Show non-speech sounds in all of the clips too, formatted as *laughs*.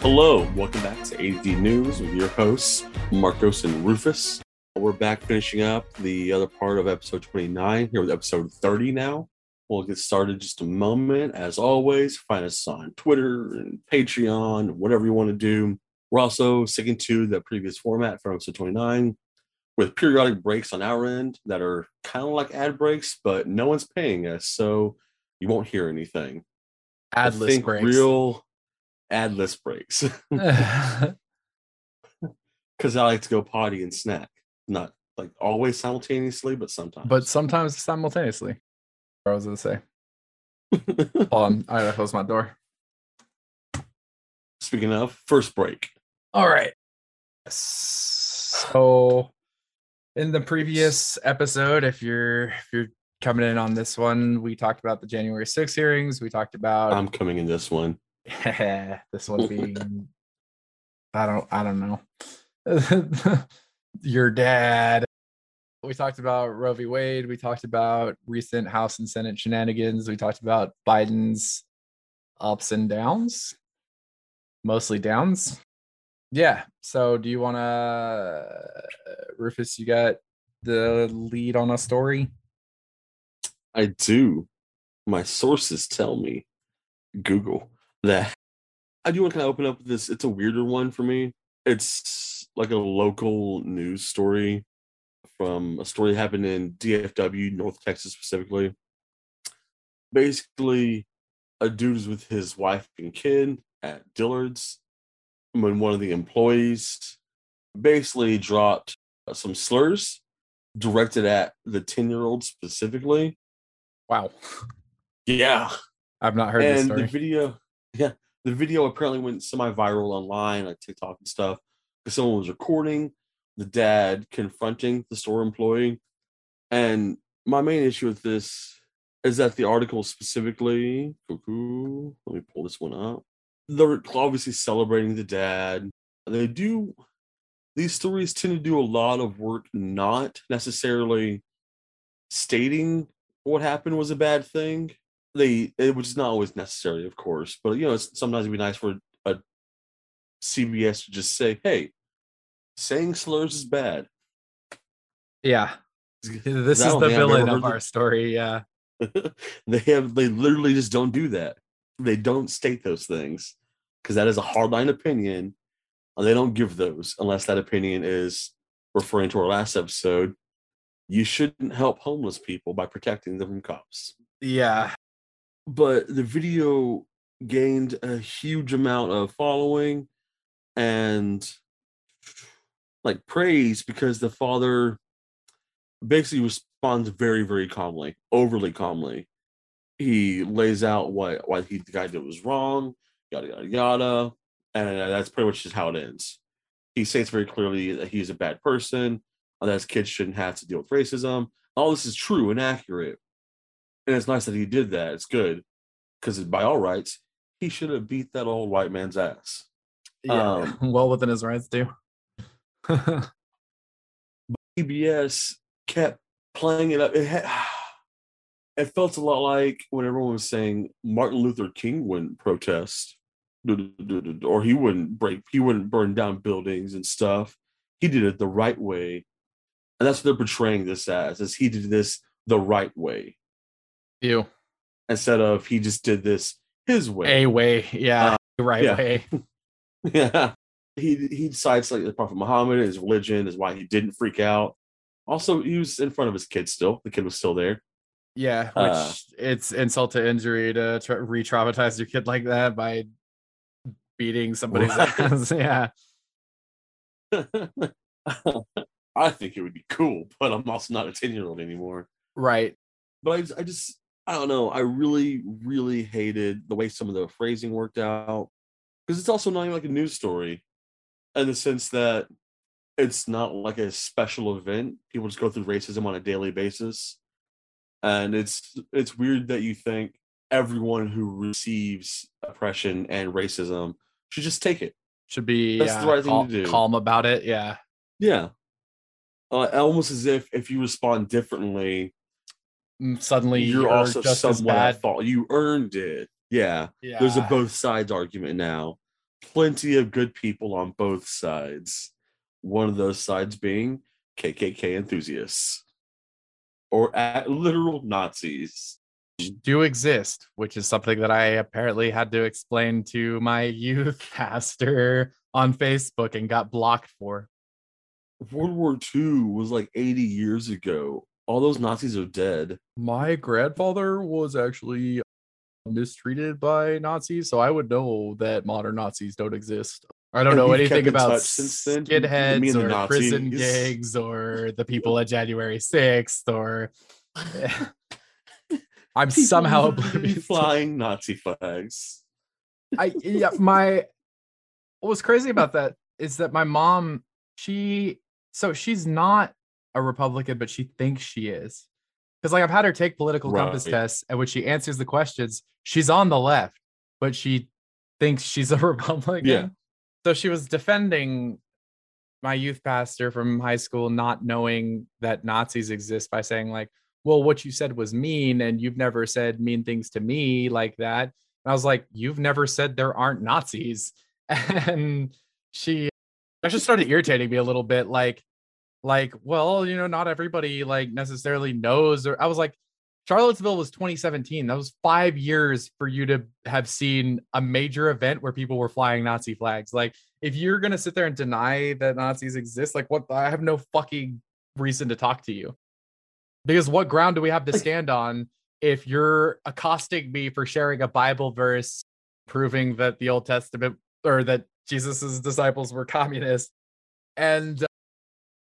Hello, welcome back to AD News with your hosts, Marcos and Rufus. We're back finishing up the other part of episode 29, here with episode 30 now. We'll get started just a moment. As always, find us on Twitter and Patreon, whatever you want to do. We're also sticking to the previous format from episode 29 with periodic breaks on our end that are kind of like ad breaks, but no one's paying us, so you won't hear anything. Adless breaks. real adless breaks *laughs* *laughs* because I like to go potty and snack. Not like always simultaneously, but sometimes. but sometimes simultaneously. I was gonna say. *laughs* Hold on, I gotta close my door. speaking of first break, All right. So in the previous episode, if you're if you're coming in on this one, we talked about the January 6 hearings. We talked about I'm coming in this one. *laughs* this one *laughs* being I don't I don't know. *laughs* Your dad. We talked about Roe v. Wade. We talked about recent House and Senate shenanigans. We talked about Biden's ups and downs, mostly downs. Yeah. So, do you want to, Rufus? You got the lead on a story? I do. My sources tell me, Google, that I do want to kind of open up this. It's a weirder one for me. It's like a local news story from a story happened in DFW, North Texas specifically. Basically, a dude is with his wife and kid at Dillard's when one of the employees basically dropped some slurs directed at the 10 year old specifically. Wow. Yeah. I've not heard this and the video, yeah, the video apparently went semi viral online, like TikTok and stuff, because someone was recording the dad confronting the store employee. And my main issue with this is that the article specifically, cuckoo, let me pull this one up. They're obviously celebrating the dad. They do, these stories tend to do a lot of work, not necessarily stating what happened was a bad thing. They, it, which is not always necessary, of course, but you know, it's, sometimes it'd be nice for a CBS to just say, "Hey, saying slurs is bad." Yeah. *laughs* This is the villain of the- our story. Yeah. *laughs* they have they literally just don't do that. They don't state those things because that is a hardline opinion, and they don't give those unless that opinion is referring to our last episode. You shouldn't help homeless people by protecting them from cops. Yeah. But the video gained a huge amount of following and like praise because the father basically responds very, very calmly, overly calmly. He lays out what what he the guy did was wrong, yada yada yada, and that's pretty much just how it ends. He states very clearly that he's a bad person, and that his kids shouldn't have to deal with racism. All this is true and accurate, and it's nice that he did that. It's good because by all rights, he should have beat that old white man's ass. Yeah. Um, *laughs* well within his rights too. *laughs* PBS kept playing it up. It had, *sighs* it felt a lot like when everyone was saying Martin Luther King wouldn't protest, or he wouldn't break, he wouldn't burn down buildings and stuff. He did it the right way, and that's what they're portraying this as: is he did this the right way you. instead of he just did this his way. A way. Yeah. the right yeah. way. *laughs* Yeah. He he decides like the Prophet Muhammad, his religion is why he didn't freak out. Also, he was in front of his kid still. The kid was still there. Yeah. Which Uh, it's insult to injury to tra- re traumatize your kid like that by beating somebody's *laughs* Right. ass. *laughs* Yeah. *laughs* I think it would be cool, but I'm also not a 10 year old anymore. Right. But I I just, I don't know. I really, really hated the way some of the phrasing worked out because it's also not even like a news story in the sense that it's not like a special event. People just go through racism on a daily basis. And it's it's weird that you think everyone who receives oppression and racism should just take it. Should be That's the right thing to do. calm about it. Yeah. Yeah. uh, almost as if if you respond differently, Mm, Suddenly you're, you're, also just somewhat at fault. You earned it. Yeah. Yeah. There's a both sides argument now. Plenty of good people on both sides. One of those sides being KKK enthusiasts or at literal Nazis. Do exist, which is something that I apparently had to explain to my *laughs* youth pastor on Facebook and got blocked for. World War II was like 80 years ago. All those Nazis are dead. My grandfather was actually mistreated by Nazis, so I would know that modern Nazis don't exist. I don't And know anything about touch since then, me and skinheads or prison gigs or the people at January 6th or *laughs* I'm People somehow *laughs* oblivious. flying Nazi flags. I yeah, my what was crazy about that is that my mom, she so she's not a Republican, but she thinks she is. Because like I've had her take political compass tests, and when she answers the questions, she's on the left, but she thinks she's a *laughs* Republican. Yeah. So she was defending my youth pastor from high school not knowing that Nazis exist by saying, like, well, what you said was mean, and you've never said mean things to me like that. And I was like, you've never said there aren't Nazis. *laughs* And she that just started irritating me a little bit. Like, like, well, you know, not everybody like necessarily knows. Or I was like, Charlottesville was 2017. That was five years for you to have seen a major event where people were flying Nazi flags. Like, if you're gonna sit there and deny that Nazis exist, like what I have no fucking reason to talk to you. Because what ground do we have to stand on if you're accosting me for sharing a Bible verse proving that the Old Testament or that Jesus's disciples were communists? And uh,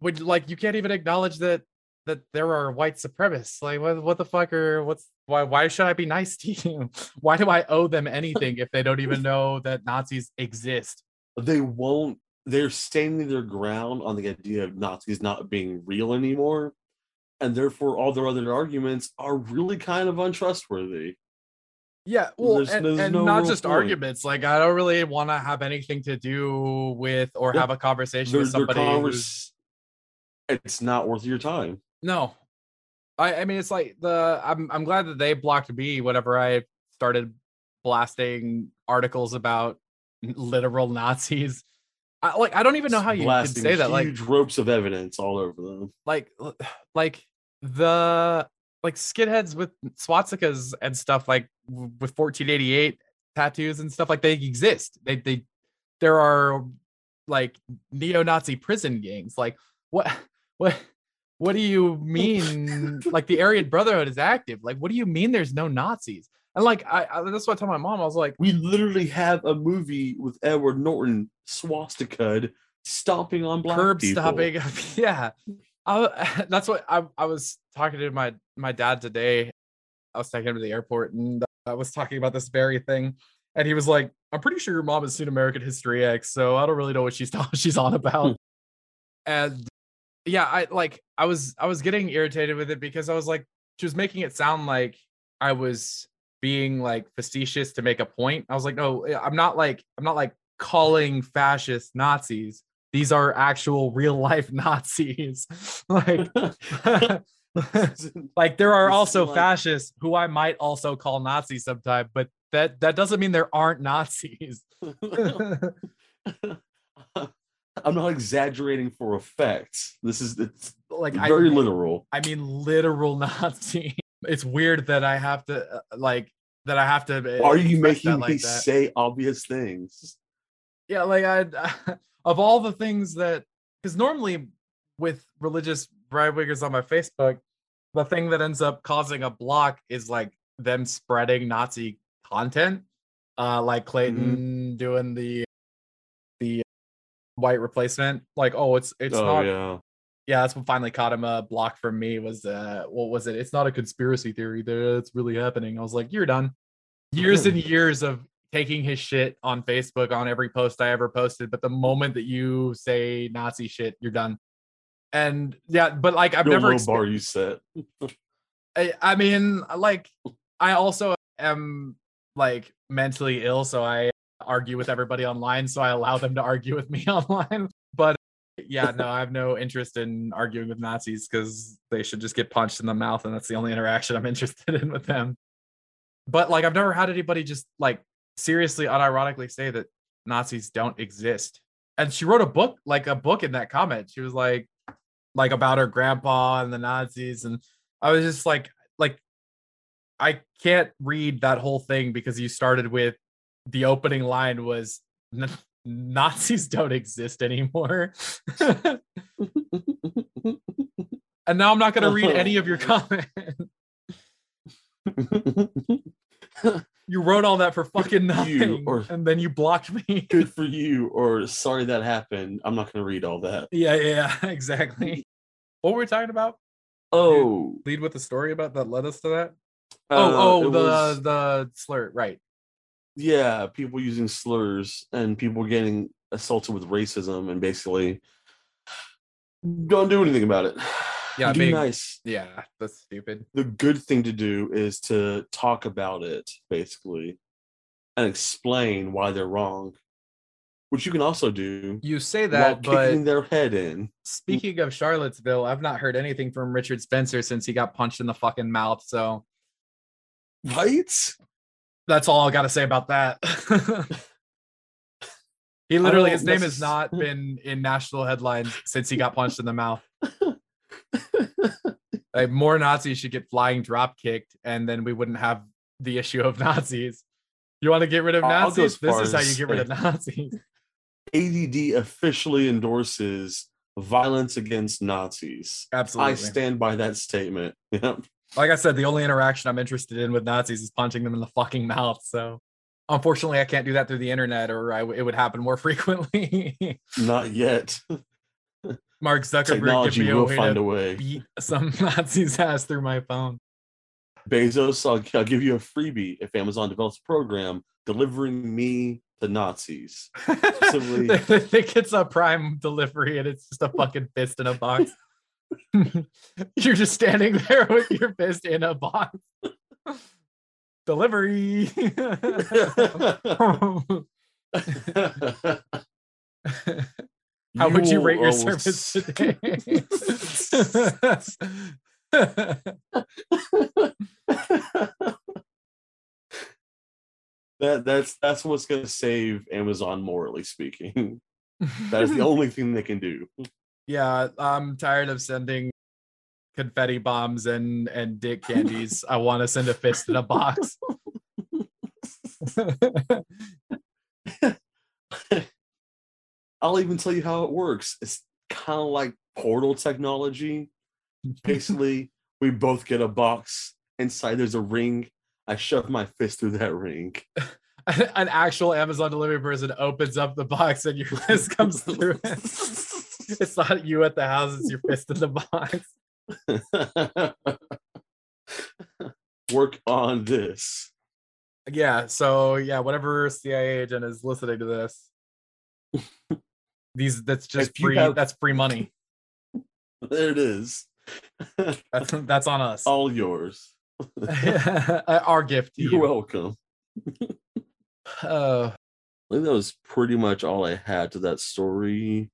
would like you can't even acknowledge that that there are white supremacists. Like what what the fuck are what's why why should I be nice to you? *laughs* Why do I owe them anything if they don't even know that Nazis exist? They won't, they're standing their ground on the idea of Nazis not being real anymore. And therefore, all their other arguments are really kind of untrustworthy. Yeah, well, There's- and, there's and no not just point. arguments. Like I don't really want to have anything to do with or Yeah. have a conversation with somebody. who's- converse, it's not worth your time. No, I I mean it's like the I'm I'm glad that they blocked me whenever I started blasting articles about literal Nazis. I, like I don't even know how you can say that. Like Huge ropes of evidence all over them. like like the like skinheads with swastikas and stuff like with 1488 tattoos and stuff like they exist. They they there are like neo-nazi prison gangs. Like what what what do you mean? *laughs* Like the aryan brotherhood is active. Like what do you mean there's no nazis? And like i, I that's what i told my mom. I was like We literally have a movie with Edward Norton swastika stomping on black curb people. stopping. *laughs* yeah, I, oh, *laughs* that's what I, I was talking to my my dad today. I was taking him to the airport, and I was talking about this very thing, and he was like, "I'm pretty sure your mom has seen American History X, so I don't really know what she's *laughs* she's on about." Hmm. and yeah, I like I was I was getting irritated with it because I was like, she was making it sound like I was being like facetious to make a point. I was like, no, I'm not like I'm not like calling fascist Nazis. These are actual real life *laughs* Nazis. *laughs* like *laughs* like there are also like- fascists who I might also call Nazis sometime, but that that doesn't mean there aren't Nazis. I'm not exaggerating for effect. This is it's like I very literal. I mean literal Nazi. It's weird that I have to uh, like that I have to. uh, Are you making me that. say obvious things? yeah like i of all the things that because normally with religious right wingers on my facebook the thing that ends up causing a block is like them spreading nazi content uh like clayton doing the the white replacement. Like oh it's it's oh not yeah. yeah that's what finally caught him a block from me was uh what was it? It's not a conspiracy theory there it's really happening. I was like you're done. Years *laughs* and years of taking his shit on facebook on every post i ever posted but the moment that you say nazi shit you're done and yeah but like i've never low bar you set. *laughs* I, I mean like i also am like mentally ill so i argue with everybody online so i allow them to argue with me *laughs* online but yeah, no, I have no interest in arguing with Nazis because they should just get punched in the mouth, and that's the only interaction I'm *laughs* interested in with them. But like, I've never had anybody just like seriously, unironically say that Nazis don't exist. And she wrote a book, like a book in that comment. She was like, like about her grandpa and the Nazis, and I was just like, like, I can't read that whole thing because you started with the opening line was Nazis don't exist anymore. *laughs* and now I'm not going to read any of your *laughs* comments. *laughs* you wrote all that for fucking nothing, or- and then you blocked me. Good for *laughs* you, or sorry that happened. I'm not going to read all that. yeah, yeah, *laughs* exactly. What were we talking about? Oh, Lead with the story about that led us to that. uh, oh, oh, the was- the slur, right? yeah, people using slurs and people getting assaulted with racism and basically don't do anything about it. Yeah, be being- nice. Yeah, that's stupid. The good thing to do is to talk about it basically and explain why they're wrong, which you can also do You say while that, but kicking their head in. Speaking of Charlottesville, I've not heard anything from Richard Spencer since he got punched in the fucking mouth. So Right? that's all I got to say about that. *laughs* he literally, his name has not been in national headlines since he got punched in the mouth. *laughs* *laughs* Like, more Nazis should get flying drop kicked, and then we wouldn't have the issue of *laughs* Nazis. You want to get rid of I'll Nazis? This is how you get rid of Nazis. *laughs* ADD officially endorses violence against Nazis. Absolutely. I stand by that statement. Yep. like I said, the only interaction I'm interested in with Nazis is punching them in the fucking mouth. So unfortunately, I can't do that through the internet, or I it would happen more frequently. Not yet. Mark Zuckerberg give me will find to a way. beat some *laughs* Nazis' ass through my phone. Bezos, I'll, I'll give you a freebie if Amazon develops a program delivering me the Nazis. Specifically- *laughs* they think it's a prime delivery, and it's just a fucking fist in a box. *laughs* You're just standing there with your fist in a box. Delivery. How would you rate your service s- *laughs* today? that that's that's what's going to save Amazon morally speaking. That is the *laughs* only thing they can do. yeah, I'm tired of sending confetti bombs and and dick candies. I want to send a fist in a box. *laughs* I'll even tell you how it works. It's kind of like portal technology. *laughs* Basically, we both get a box. Inside there's a ring. I shove my fist through that ring. *laughs* An actual Amazon delivery person opens up the box and your *laughs* fist comes through it. It's not you at the house, it's your fist in the box. Work on this. Yeah, so yeah, whatever CIA agent is listening to this. These that's just free have- that's free money. There *laughs* it is. *laughs* That's that's on us. All yours. *laughs* Our gift to You're you. welcome. Uh, I think that was pretty much all I had to that story.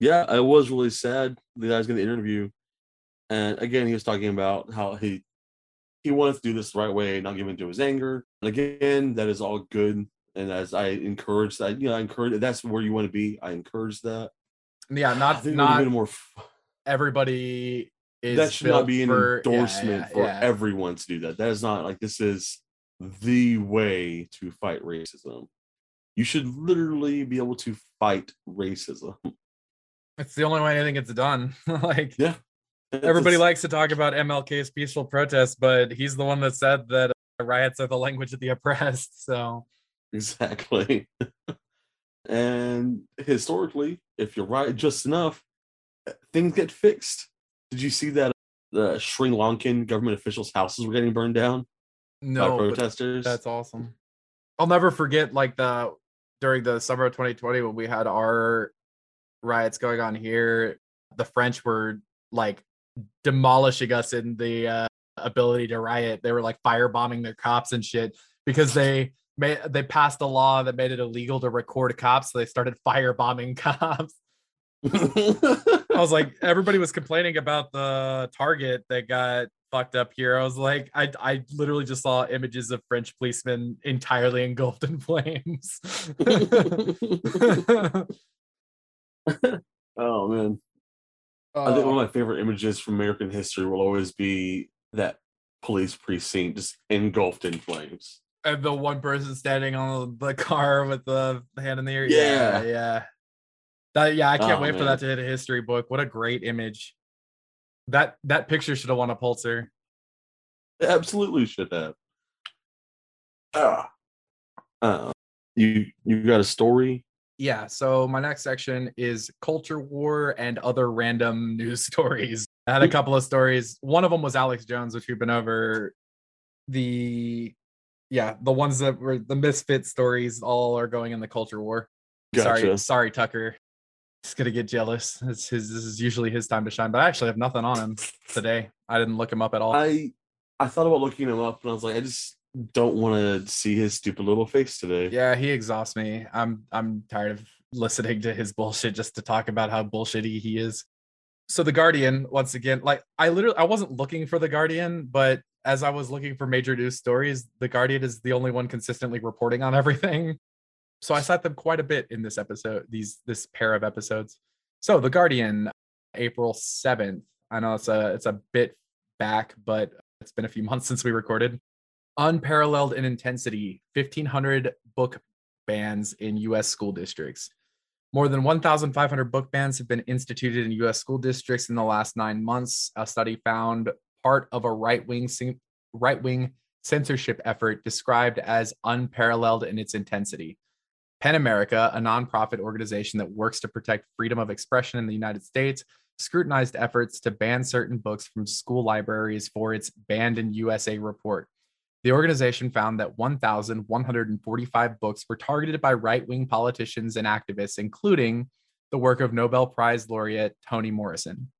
Yeah, I was really sad the guy's getting the interview. And again, he was talking about how he he wanted to do this the right way, not give in to his anger. And again, that is all good. And as I encourage that, you know, I encourage that's where you want to be. I encourage that. yeah, not think it would have not more f- everybody is that should not be an for- endorsement yeah, for yeah. everyone to do that. That is not like this is the way to fight racism. You should literally be able to fight racism. It's the only way I think it's done. *laughs* like Yeah. everybody It's- likes to talk about MLK's peaceful protests, but he's the one that said that uh, riots are the language of the oppressed. *laughs* So *laughs* exactly. and historically, if you're right just enough, uh, things get fixed. Did you see that the Sri Lankan government officials' houses were getting burned down by no, but protesters? that's awesome. I'll never forget like the during the summer of 2020 when we had our riots going on here. The French were like demolishing us in the uh, ability to riot. They were like firebombing their cops and shit because they made they passed a law that made it illegal to record cops. So they started firebombing *laughs* cops. I was like, *laughs* everybody was complaining about the Target that got fucked up here. I was like, I I literally just saw images of French policemen entirely engulfed in *laughs* flames. oh man. I think one of my um, favorite images from American history will always be that police precinct just engulfed in flames. And the one person standing on the car with the hand in the air. Yeah. yeah. yeah. That yeah, I can't Oh, wait for that to hit a history book. What a great image. That that picture should have won a Pulitzer. It absolutely should have. Ah. Uh, you you got a story? Yeah, so my next section is culture war and other random *laughs* news stories. I had a couple of stories. One of them was Alex Jones, which we've been over. The yeah, the ones that were the misfit stories all are going in the culture war. Sorry, sorry, Tucker. He's gonna get jealous. It's his this is usually his time to shine, but I actually have nothing on him today. I didn't look him up at all. I I thought about looking him up and I was like, I just don't want to see his stupid little face today. yeah, he exhausts me. I'm I'm tired of listening to his bullshit just to talk about how bullshitty he is. So the Guardian, once again, like I literally I wasn't looking for the Guardian, but as I was looking for major news stories, the Guardian is the only one consistently reporting on *laughs* everything. So I cite them quite a bit in this episode, these this pair of episodes. So the Guardian, April 7th. I know it's a it's a bit back, but it's been a few *laughs* months since we recorded. Unparalleled in intensity, 1,500 book bans in US school districts. More than 1,500 book bans have been instituted in US school districts in the last nine months. A study found part of a right wing right wing censorship effort described as unparalleled in its intensity. PEN America, a nonprofit organization that works to protect freedom of expression in the United States, scrutinized efforts to ban certain books from school libraries for its Banned in USA report. The organization found that 1,145 books were targeted by right wing politicians and activists, including the work of Nobel Prize laureate Toni Morrison.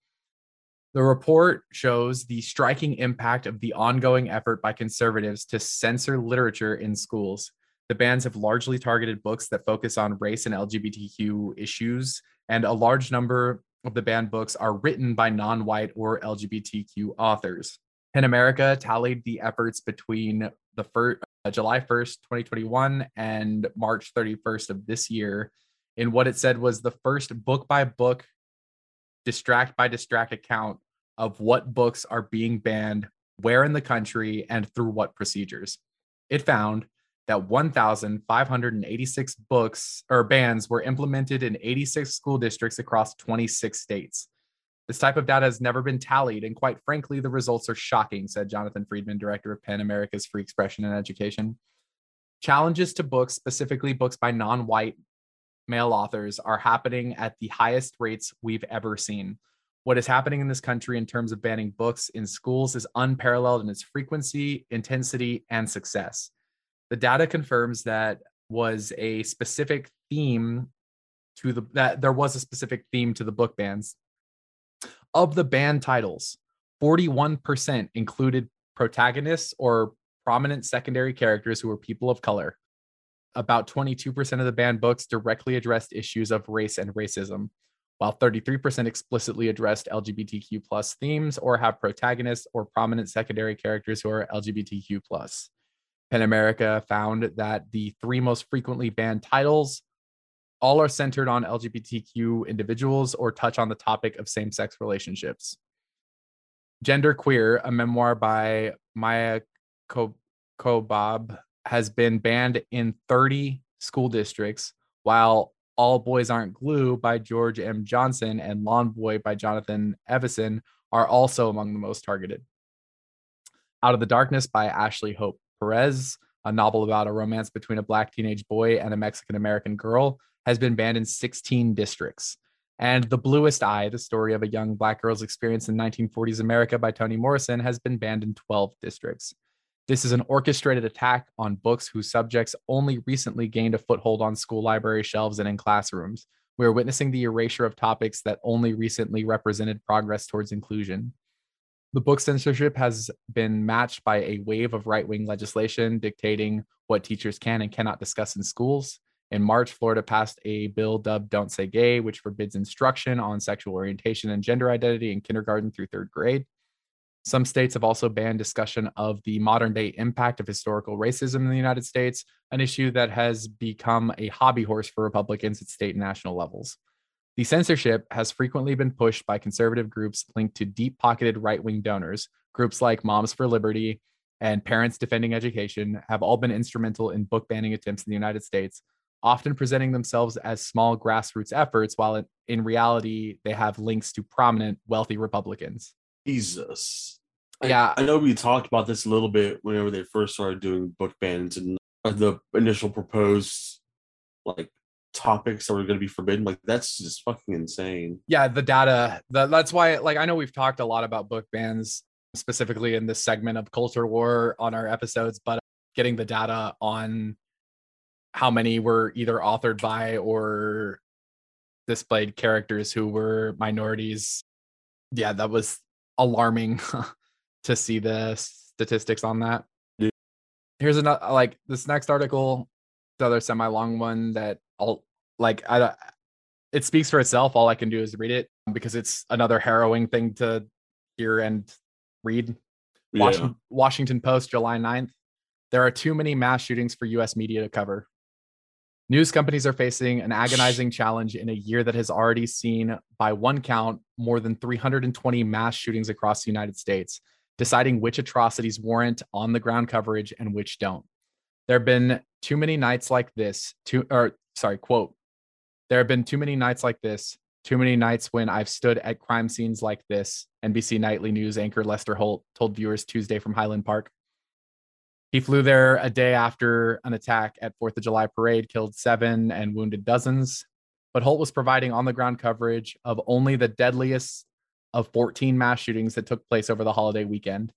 The report shows the striking impact of the ongoing effort by conservatives to censor literature in schools. The bans have largely targeted books that focus on race and LGBTQ issues, and a large number of the banned books are written by non white or LGBTQ authors. PEN America tallied the efforts between the first, uh, July 1st, 2021, and March 31st of this year in what it said was the first book by book, distract by distract account of what books are being banned, where in the country, and through what procedures. It found that 1,586 books or bans were implemented in 86 school districts across 26 states. This type of data has never been tallied, and quite frankly, the results are shocking, said Jonathan Friedman, director of PEN America's Free Expression and Education. Challenges to books, specifically books by non white male authors, are happening at the highest rates we've ever seen. What is happening in this country in terms of banning books in schools is unparalleled in its frequency, intensity, and success. The data confirms that was a specific theme to the that there was a specific theme to the book bans. Of the banned titles, 41% included protagonists or prominent secondary characters who were people of color. About 22% of the banned books directly addressed issues of race and racism, while 33% explicitly addressed LGBTQ plus themes or have protagonists or prominent secondary characters who are LGBTQ plus. PEN America found that the three most frequently banned titles all are centered on LGBTQ individuals or touch on the topic of same sex relationships. Gender Queer, a memoir by Maya Ko- Kobabe, has been banned in 30 school districts, while All Boys Aren't Blue by George M. Johnson and Lawn Boy by Jonathan Evison are also among the most targeted. Out of the Darkness by Ashley Hope Perez, a novel about a romance between a black teenage boy and a Mexican American girl, has been banned in 16 districts. And The Bluest Eye, the story of a young black girl's experience in 1940s America by Toni Morrison, has been banned in 12 districts. This is an orchestrated attack on books whose subjects only recently gained a foothold on school library shelves and in classrooms. We are witnessing the erasure of topics that only recently represented progress towards inclusion. The book censorship has been matched by a wave of right wing legislation dictating what teachers can and cannot discuss in schools. In March, Florida passed a bill dubbed Don't Say Gay, which forbids instruction on sexual orientation and gender identity in kindergarten through third grade. Some states have also banned discussion of the modern day impact of historical racism in the United States, an issue that has become a hobby horse for Republicans at state and national levels. The censorship has frequently been pushed by conservative groups linked to deep pocketed right wing donors. Groups like Moms for Liberty and Parents Defending Education have all been instrumental in book banning attempts in the United States, often presenting themselves as small grassroots efforts, while in reality, they have links to prominent, wealthy Republicans. Jesus. Yeah. I, I know we talked about this a little bit whenever they first started doing book bans and the initial proposed like topics that were going to be forbidden. Like that's just fucking insane. Yeah, the data. The, that's why, like, I know we've talked a lot about book bans specifically in this segment of culture war on our episodes, but getting the data on how many were either authored by or displayed characters who were minorities. Yeah, that was alarming *laughs* to see the statistics on that. Yeah. Here's another like this next article, the other semi-long one that I'll like I it speaks for itself. All I can do is read it because it's another harrowing thing to hear and read. Yeah. Washington, Washington Post, July 9th. There are too many mass shootings for US media to cover. News companies are facing an agonizing challenge in a year that has already seen, by one count, more than 320 mass shootings across the United States, deciding which atrocities warrant on the ground coverage and which don't. There have been too many nights like this, too, or sorry, quote, there have been too many nights like this, too many nights when I've stood at crime scenes like this, NBC Nightly News anchor Lester Holt told viewers Tuesday from Highland Park. He flew there a day after an attack at 4th of July parade killed seven and wounded dozens. But Holt was providing on the ground coverage of only the deadliest of 14 mass shootings that took place over the holiday weekend.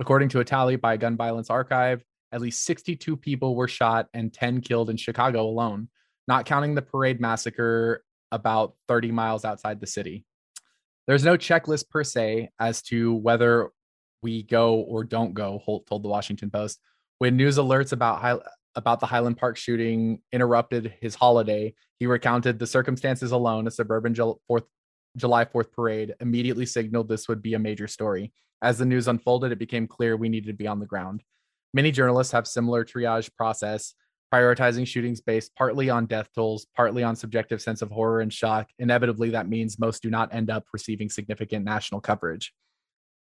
According to a tally by Gun Violence Archive, at least 62 people were shot and 10 killed in Chicago alone, not counting the parade massacre about 30 miles outside the city. There's no checklist per se as to whether we go or don't go, Holt told the Washington Post. When news alerts about High, about the Highland Park shooting interrupted his holiday, he recounted the circumstances alone. A suburban Jul- fourth, July 4th parade immediately signaled this would be a major story. As the news unfolded, it became clear we needed to be on the ground. Many journalists have similar triage process, prioritizing shootings based partly on death tolls, partly on subjective sense of horror and shock. Inevitably, that means most do not end up receiving significant national coverage.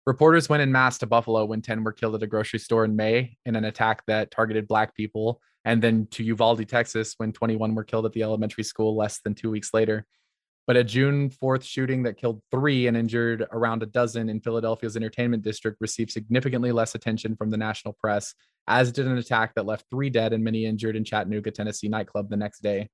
Reporters went in mass to Buffalo when 10 were killed at a grocery store in May in an attack that targeted Black people, and then to Uvalde, Texas, when 21 were killed at the elementary school less than two weeks later. But a June 4th shooting that killed three and injured around a dozen in Philadelphia's entertainment district received significantly less attention from the national press, as did an attack that left three dead and many injured in Chattanooga, Tennessee nightclub the next day.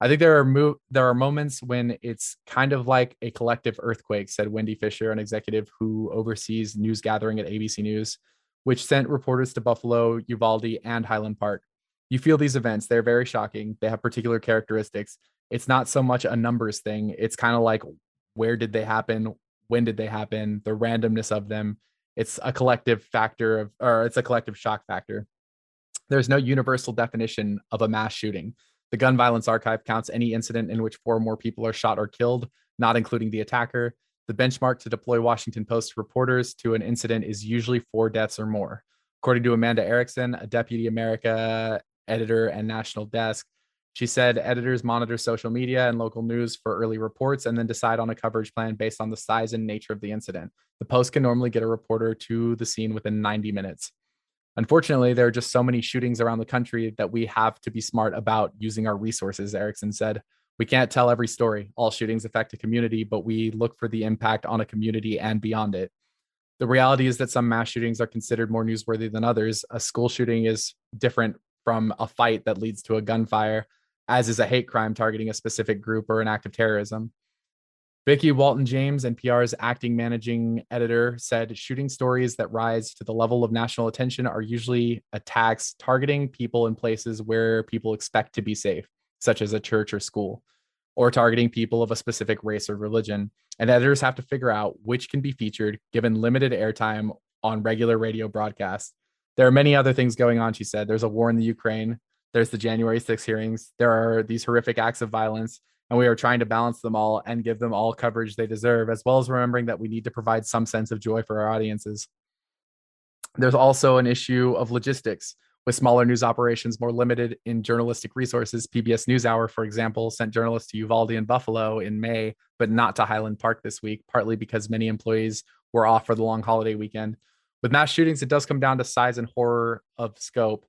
I think there are mo- there are moments when it's kind of like a collective earthquake, said Wendy Fisher, an executive who oversees news gathering at ABC News, which sent reporters to Buffalo, Uvalde, and Highland Park. You feel these events, they're very shocking. They have particular characteristics. It's not so much a numbers thing. It's kind of like where did they happen? When did they happen? The randomness of them. It's a collective factor of, or it's a collective shock factor. There's no universal definition of a mass shooting. The Gun Violence Archive counts any incident in which four or more people are shot or killed, not including the attacker. The benchmark to deploy Washington Post reporters to an incident is usually four deaths or more. According to Amanda Erickson, a Deputy America editor and national desk, she said editors monitor social media and local news for early reports and then decide on a coverage plan based on the size and nature of the incident. The Post can normally get a reporter to the scene within 90 minutes. Unfortunately, there are just so many shootings around the country that we have to be smart about using our resources, Erickson said. We can't tell every story. All shootings affect a community, but we look for the impact on a community and beyond it. The reality is that some mass shootings are considered more newsworthy than others. A school shooting is different from a fight that leads to a gunfire, as is a hate crime targeting a specific group or an act of terrorism. Vickie Walton James, NPR's acting managing editor, said shooting stories that rise to the level of national attention are usually attacks targeting people in places where people expect to be safe, such as a church or school, or targeting people of a specific race or religion. And editors have to figure out which can be featured given limited airtime on regular radio broadcasts. There are many other things going on, she said. There's a war in the Ukraine. There's the January 6 hearings. There are these horrific acts of violence, and we are trying to balance them all and give them all coverage they deserve, as well as remembering that we need to provide some sense of joy for our audiences. There's also an issue of logistics. With smaller news operations more limited in journalistic resources, PBS NewsHour, for example, sent journalists to Uvalde and Buffalo in May, but not to Highland Park this week, partly because many employees were off for the long holiday weekend. With mass shootings, it does come down to size and horror of scope,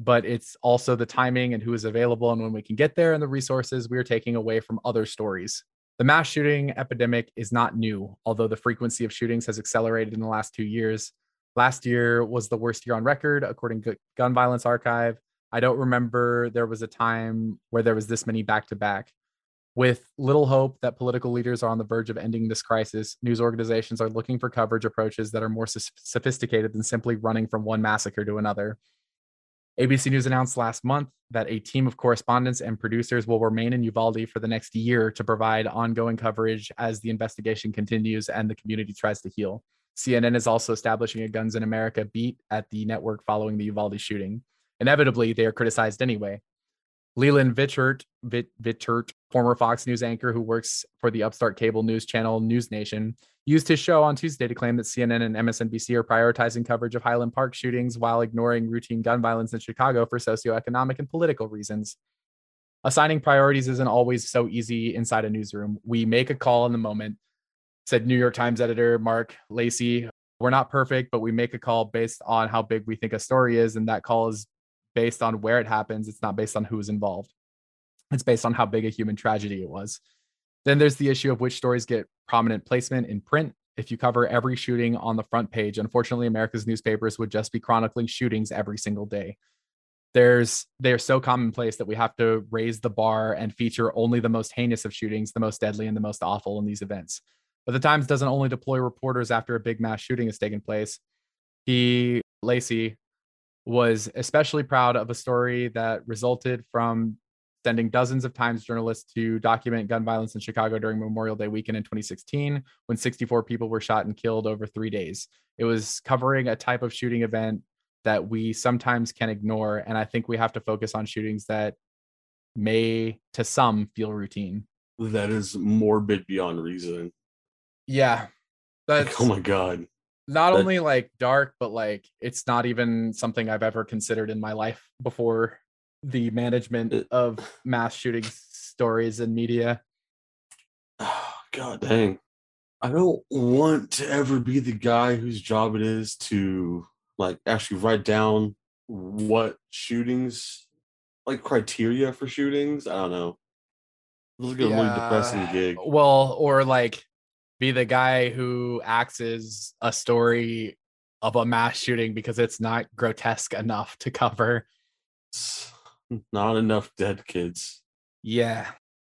but it's also the timing and who is available and when we can get there and the resources we are taking away from other stories. The mass shooting epidemic is not new, although the frequency of shootings has accelerated in the last two years. Last year was the worst year on record, according to Gun Violence Archive. I don't remember there was a time where there was this many back to back. With little hope that political leaders are on the verge of ending this crisis, news organizations are looking for coverage approaches that are more sophisticated than simply running from one massacre to another. ABC News announced last month that a team of correspondents and producers will remain in Uvalde for the next year to provide ongoing coverage as the investigation continues and the community tries to heal. CNN is also establishing a Guns in America beat at the network following the Uvalde shooting. Inevitably, they are criticized anyway. Leland Vittert, Vittert, former Fox News anchor who works for the upstart cable news channel News Nation, used his show on Tuesday to claim that CNN and MSNBC are prioritizing coverage of Highland Park shootings while ignoring routine gun violence in Chicago for socioeconomic and political reasons. Assigning priorities isn't always so easy inside a newsroom. We make a call in the moment, said New York Times editor Marc Lacey. We're not perfect, but we make a call based on how big we think a story is. And that call is based on where it happens. It's not based on who is involved. It's based on how big a human tragedy it was. Then there's the issue of which stories get prominent placement in print. If you cover every shooting on the front page, unfortunately, America's newspapers would just be chronicling shootings every single day. There's they're so commonplace that we have to raise the bar and feature only the most heinous of shootings, the most deadly and the most awful in these events. But the Times doesn't only deploy reporters after a big mass shooting has taken place. He, Lacey, was especially proud of a story that resulted from sending dozens of Times journalists to document gun violence in Chicago during Memorial Day weekend in 2016, when 64 people were shot and killed over three days. It was covering a type of shooting event that we sometimes can ignore. And I think we have to focus on shootings that may, to some, feel routine. That is morbid beyond reason. Yeah. That's, like, oh my God. Not that... only like dark, but like it's not even something I've ever considered in my life before the management of mass shooting stories and media. Oh, God dang. I don't want to ever be the guy whose job it is to like actually write down what shootings like criteria for shootings. I don't know. This is a yeah. really depressing gig. Well, or like be the guy who acts as a story of a mass shooting because it's not grotesque enough to cover. Not enough dead kids. Yeah.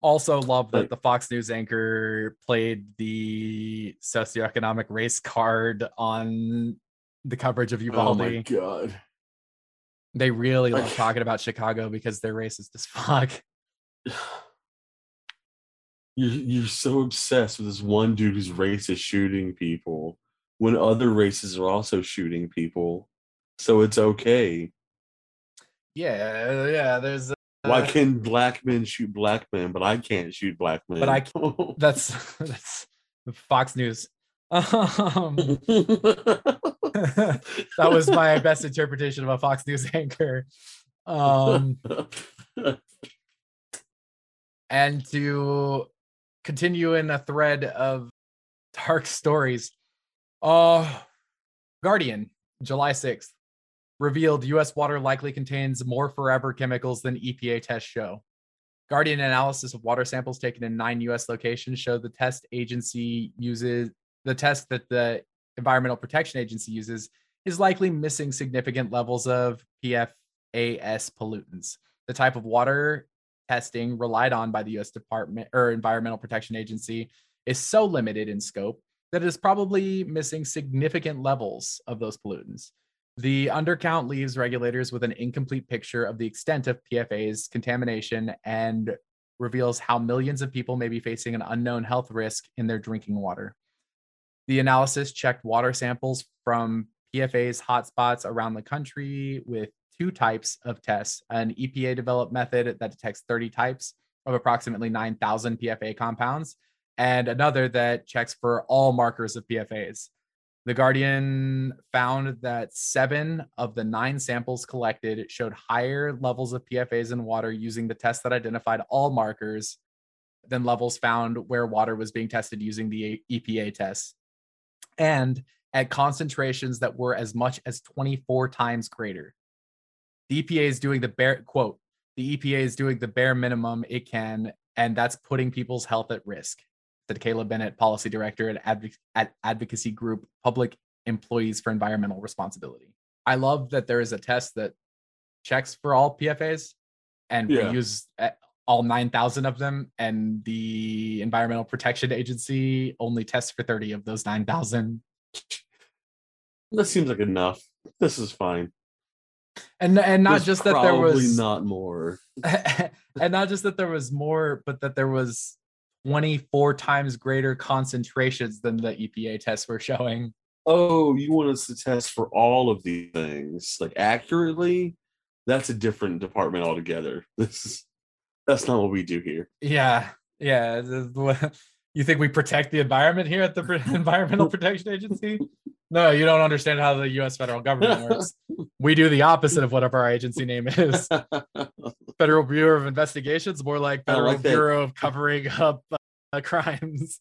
Also love that the Fox News anchor played the socioeconomic race card on the coverage of Uvalde. Oh my god. They really like, love *laughs* talking about Chicago because they're racist as *laughs* fuck. *laughs* You're you're so obsessed with this one dude who's racist shooting people when other races are also shooting people. So it's okay. Yeah, yeah. There's. Uh, Why can black men shoot black men, but I can't shoot black men? But I. can't. *laughs* that's that's Fox News. Um, *laughs* that was my best interpretation of a Fox News *laughs* anchor. Um, and to continue in a thread of dark stories, uh, Guardian, July 6th revealed US water likely contains more forever chemicals than EPA tests show. Guardian analysis of water samples taken in nine US locations showed the test agency uses the test that the Environmental Protection Agency uses is likely missing significant levels of PFAS pollutants. The type of water testing relied on by the US Department or Environmental Protection Agency is so limited in scope that it is probably missing significant levels of those pollutants. The undercount leaves regulators with an incomplete picture of the extent of PFAS contamination and reveals how millions of people may be facing an unknown health risk in their drinking water. The analysis checked water samples from PFAS hotspots around the country with two types of tests an EPA developed method that detects 30 types of approximately 9,000 PFA compounds, and another that checks for all markers of PFAs. The Guardian found that seven of the nine samples collected showed higher levels of PFAs in water using the test that identified all markers than levels found where water was being tested using the EPA test. And at concentrations that were as much as 24 times greater. The EPA is doing the bare quote, the EPA is doing the bare minimum it can, and that's putting people's health at risk said Kyla Bennett, policy director at, at advocacy group Public Employees for Environmental Responsibility. I love that there is a test that checks for all PFAs, and Yeah. we use uh, all 9,000 of them, and the Environmental Protection Agency only tests for 30 of those 9,000. That seems like enough. This is fine. And and not There's just that there probably was not more. *laughs* and not just that there was more, but that there was 24 times greater concentrations than the EPA tests were showing. Oh, you want us to test for all of these things like accurately? That's a different department altogether. *laughs* This is that's not what we do here. Yeah, yeah. *laughs* You think we protect the environment here at the Environmental Protection Agency? No, you don't understand how the U.S. federal government works. *laughs* We do the opposite of whatever our agency name is. *laughs* Federal Bureau of Investigations, more like Federal like that. Bureau of Covering Up uh, *laughs* Crimes.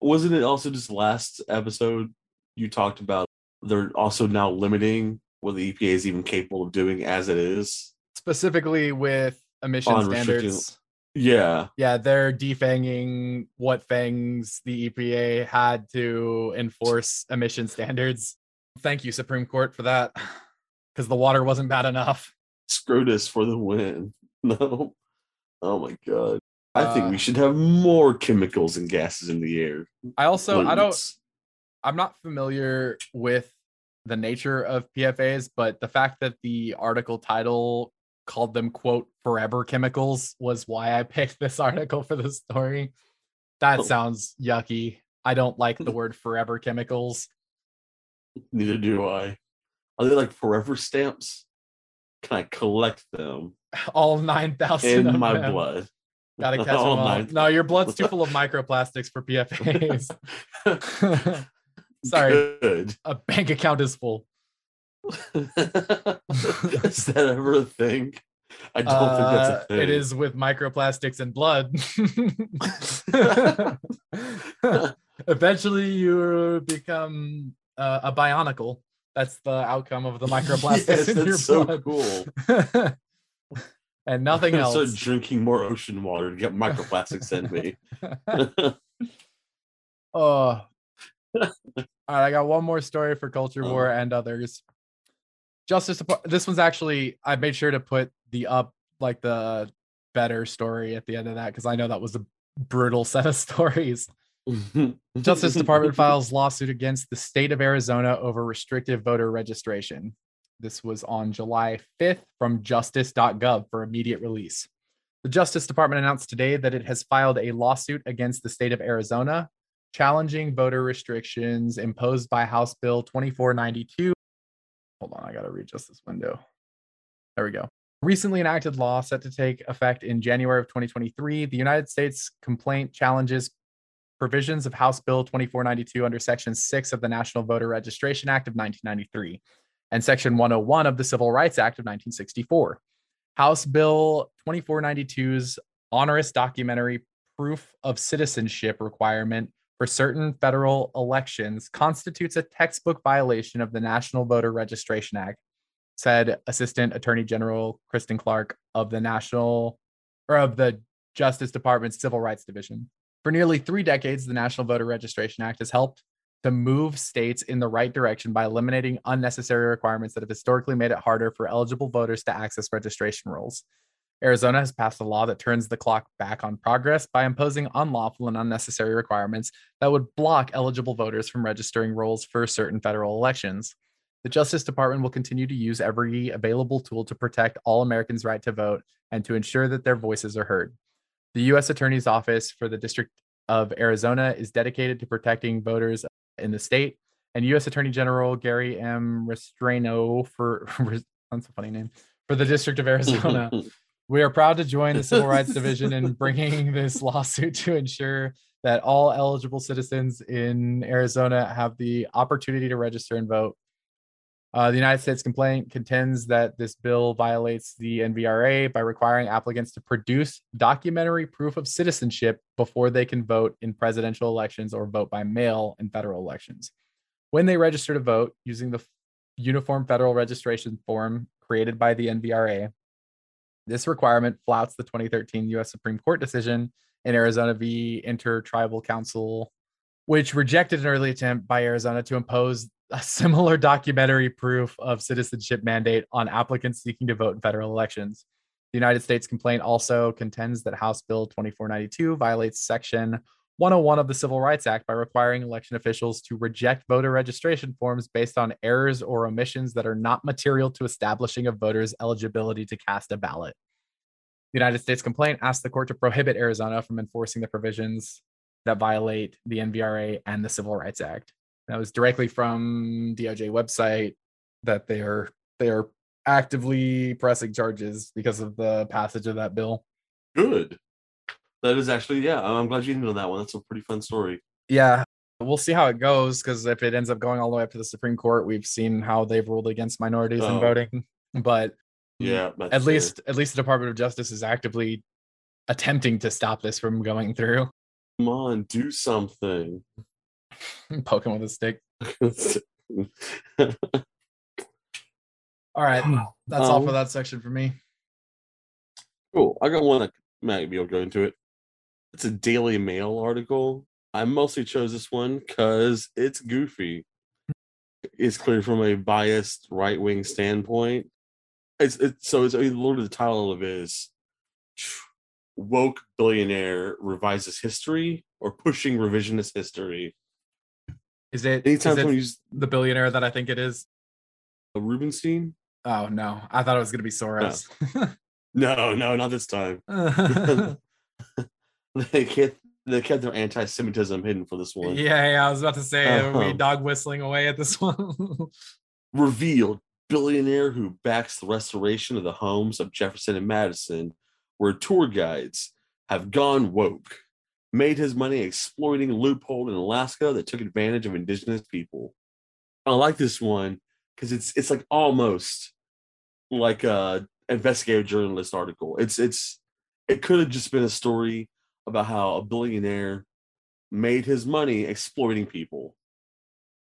Wasn't it also just last episode you talked about they're also now limiting what the EPA is even capable of doing as it is? Specifically with emission standards. Yeah. Yeah, they're defanging what fangs the EPA had to enforce emission standards. Thank you, Supreme Court, for that. Because the water wasn't bad enough. Scrotus for the win. *laughs* No. Oh my god. I think Uh, we should have more chemicals and gases in the air. I also I don't I'm not familiar with the nature of PFAs, but the fact that the article title called them quote forever chemicals was why I *laughs* picked this article for the story. That Oh. sounds yucky. I don't like the *laughs* word forever chemicals. Neither do I. Are they like forever stamps? Can I collect them *laughs* All 9,000 in my them. blood? Gotta catch them All all. No, your blood's too full of microplastics for PFAs. Sorry, Good. a bank account is full. *laughs* is that ever a thing? I don't Uh, think that's a thing. It is with microplastics and blood. *laughs* Eventually, you become uh, a bionicle. That's the outcome of the microplastics yes, in your so blood, cool. *laughs* and nothing else. Start drinking more ocean water to get microplastics in me. Oh. All right, I got one more story for culture war Oh. and others. Justice Department. This one's actually I made sure to put the up like the better story at the end of that because I know that was a brutal *laughs* set of stories. *laughs* Justice Department files lawsuit against the state of Arizona over restrictive voter registration. This was on July 5th from justice.gov for immediate release. The Justice Department announced today that it has filed a lawsuit against the state of Arizona challenging voter restrictions imposed by House Bill 2492. Hold on, I got to readjust this window. There we go. Recently enacted law set to take effect in January of 2023, the United States complaint challenges provisions of House Bill 2492 under Section 6 of the National Voter Registration Act of 1993 and Section 101 of the Civil Rights Act of 1964. House Bill 2492's onerous documentary proof of citizenship requirement for certain federal elections constitutes a textbook violation of the National Voter Registration Act, said Assistant Attorney General Kristen Clarke of the National or of the Justice Department's Civil Rights Division. For nearly three decades, the National Voter Registration Act has helped to move states in the right direction by eliminating unnecessary requirements that have historically made it harder for eligible voters to access registration rolls. Arizona has passed a law that turns the clock back on progress by imposing unlawful and unnecessary requirements that would block eligible voters from registering rolls for certain federal elections. The Justice Department will continue to use every available tool to protect all Americans' right to vote and to ensure that their voices are heard. The U.S. Attorney's Office for the District of Arizona is dedicated to protecting voters in the state. And U.S. Attorney General Gary M. Restaino for *laughs* that's a funny name for the District of *laughs* Arizona. We are proud to join the Civil Rights *laughs* Division in bringing this lawsuit to ensure that all eligible citizens in Arizona have the opportunity to register and vote. Uh, the United States complaint contends that this bill violates the NVRA by requiring applicants to produce documentary proof of citizenship before they can vote in presidential elections or vote by mail in federal elections. When they register to vote using the Uniform Federal Registration Form created by the NVRA, this requirement flouts the 2013 U.S. Supreme Court decision in Arizona v. Intertribal Council, which rejected an early attempt by Arizona to impose a similar documentary proof of citizenship mandate on applicants seeking to vote in federal elections. The United States complaint also contends that House Bill 2492 violates Section 101 of the Civil Rights Act by requiring election officials to reject voter registration forms based on errors or omissions that are not material to establishing a voter's eligibility to cast a ballot. The United States complaint asked the court to prohibit Arizona from enforcing the provisions that violate the NVRA and the Civil Rights Act. That was directly from DOJ website that they are they are actively pressing charges because of the passage of that bill. Good. That is actually, yeah. I'm glad you ended on that one. That's a pretty fun story. Yeah, we'll see how it goes because if it ends up going all the way up to the Supreme Court, we've seen how they've ruled against minorities Oh. in voting. *laughs* But Yeah, at fair. least at least the Department of Justice is actively attempting to stop this from going through. come on, do something. *laughs* Poking with a stick. *laughs* All right, *sighs* that's all for Um, that section for me. Cool. I got one that might be able to go into it. It's a Daily Mail article. I mostly chose this one because it's goofy. It's clear from a biased right wing standpoint. It's it's so it's literally the title of it is woke billionaire revises history or pushing revisionist history. Is it, is Anytime it someone uses the billionaire that I think it is? Rubenstein, Oh no, I thought it was gonna be Soros. no, no, not this time. *laughs* *laughs* *laughs* *laughs* they kept they kept their anti-Semitism hidden for this one. yeah, yeah, I was about to say, we Uh-huh. dog whistling away at this *laughs* one? revealed billionaire who backs the restoration of the homes of Jefferson and Madison, where tour guides have gone woke, made his money exploiting a loophole in Alaska that took advantage of indigenous people. I like this one because it's it's like almost like a investigative journalist article. It's it's it could have just been a story about how a billionaire made his money exploiting people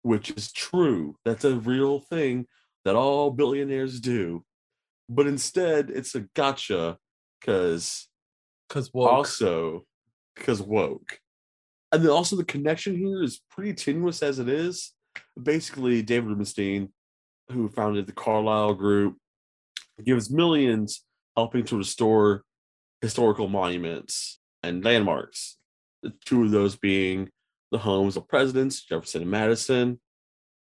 which is true. That's a real thing that all billionaires do. But instead, it's a gotcha because Because also because woke. And then also the connection here is pretty tenuous as it is. Basically, David Rubenstein, who founded the Carlyle Group, gives millions helping to restore historical monuments and landmarks. The two of those being the homes of presidents, Jefferson and Madison.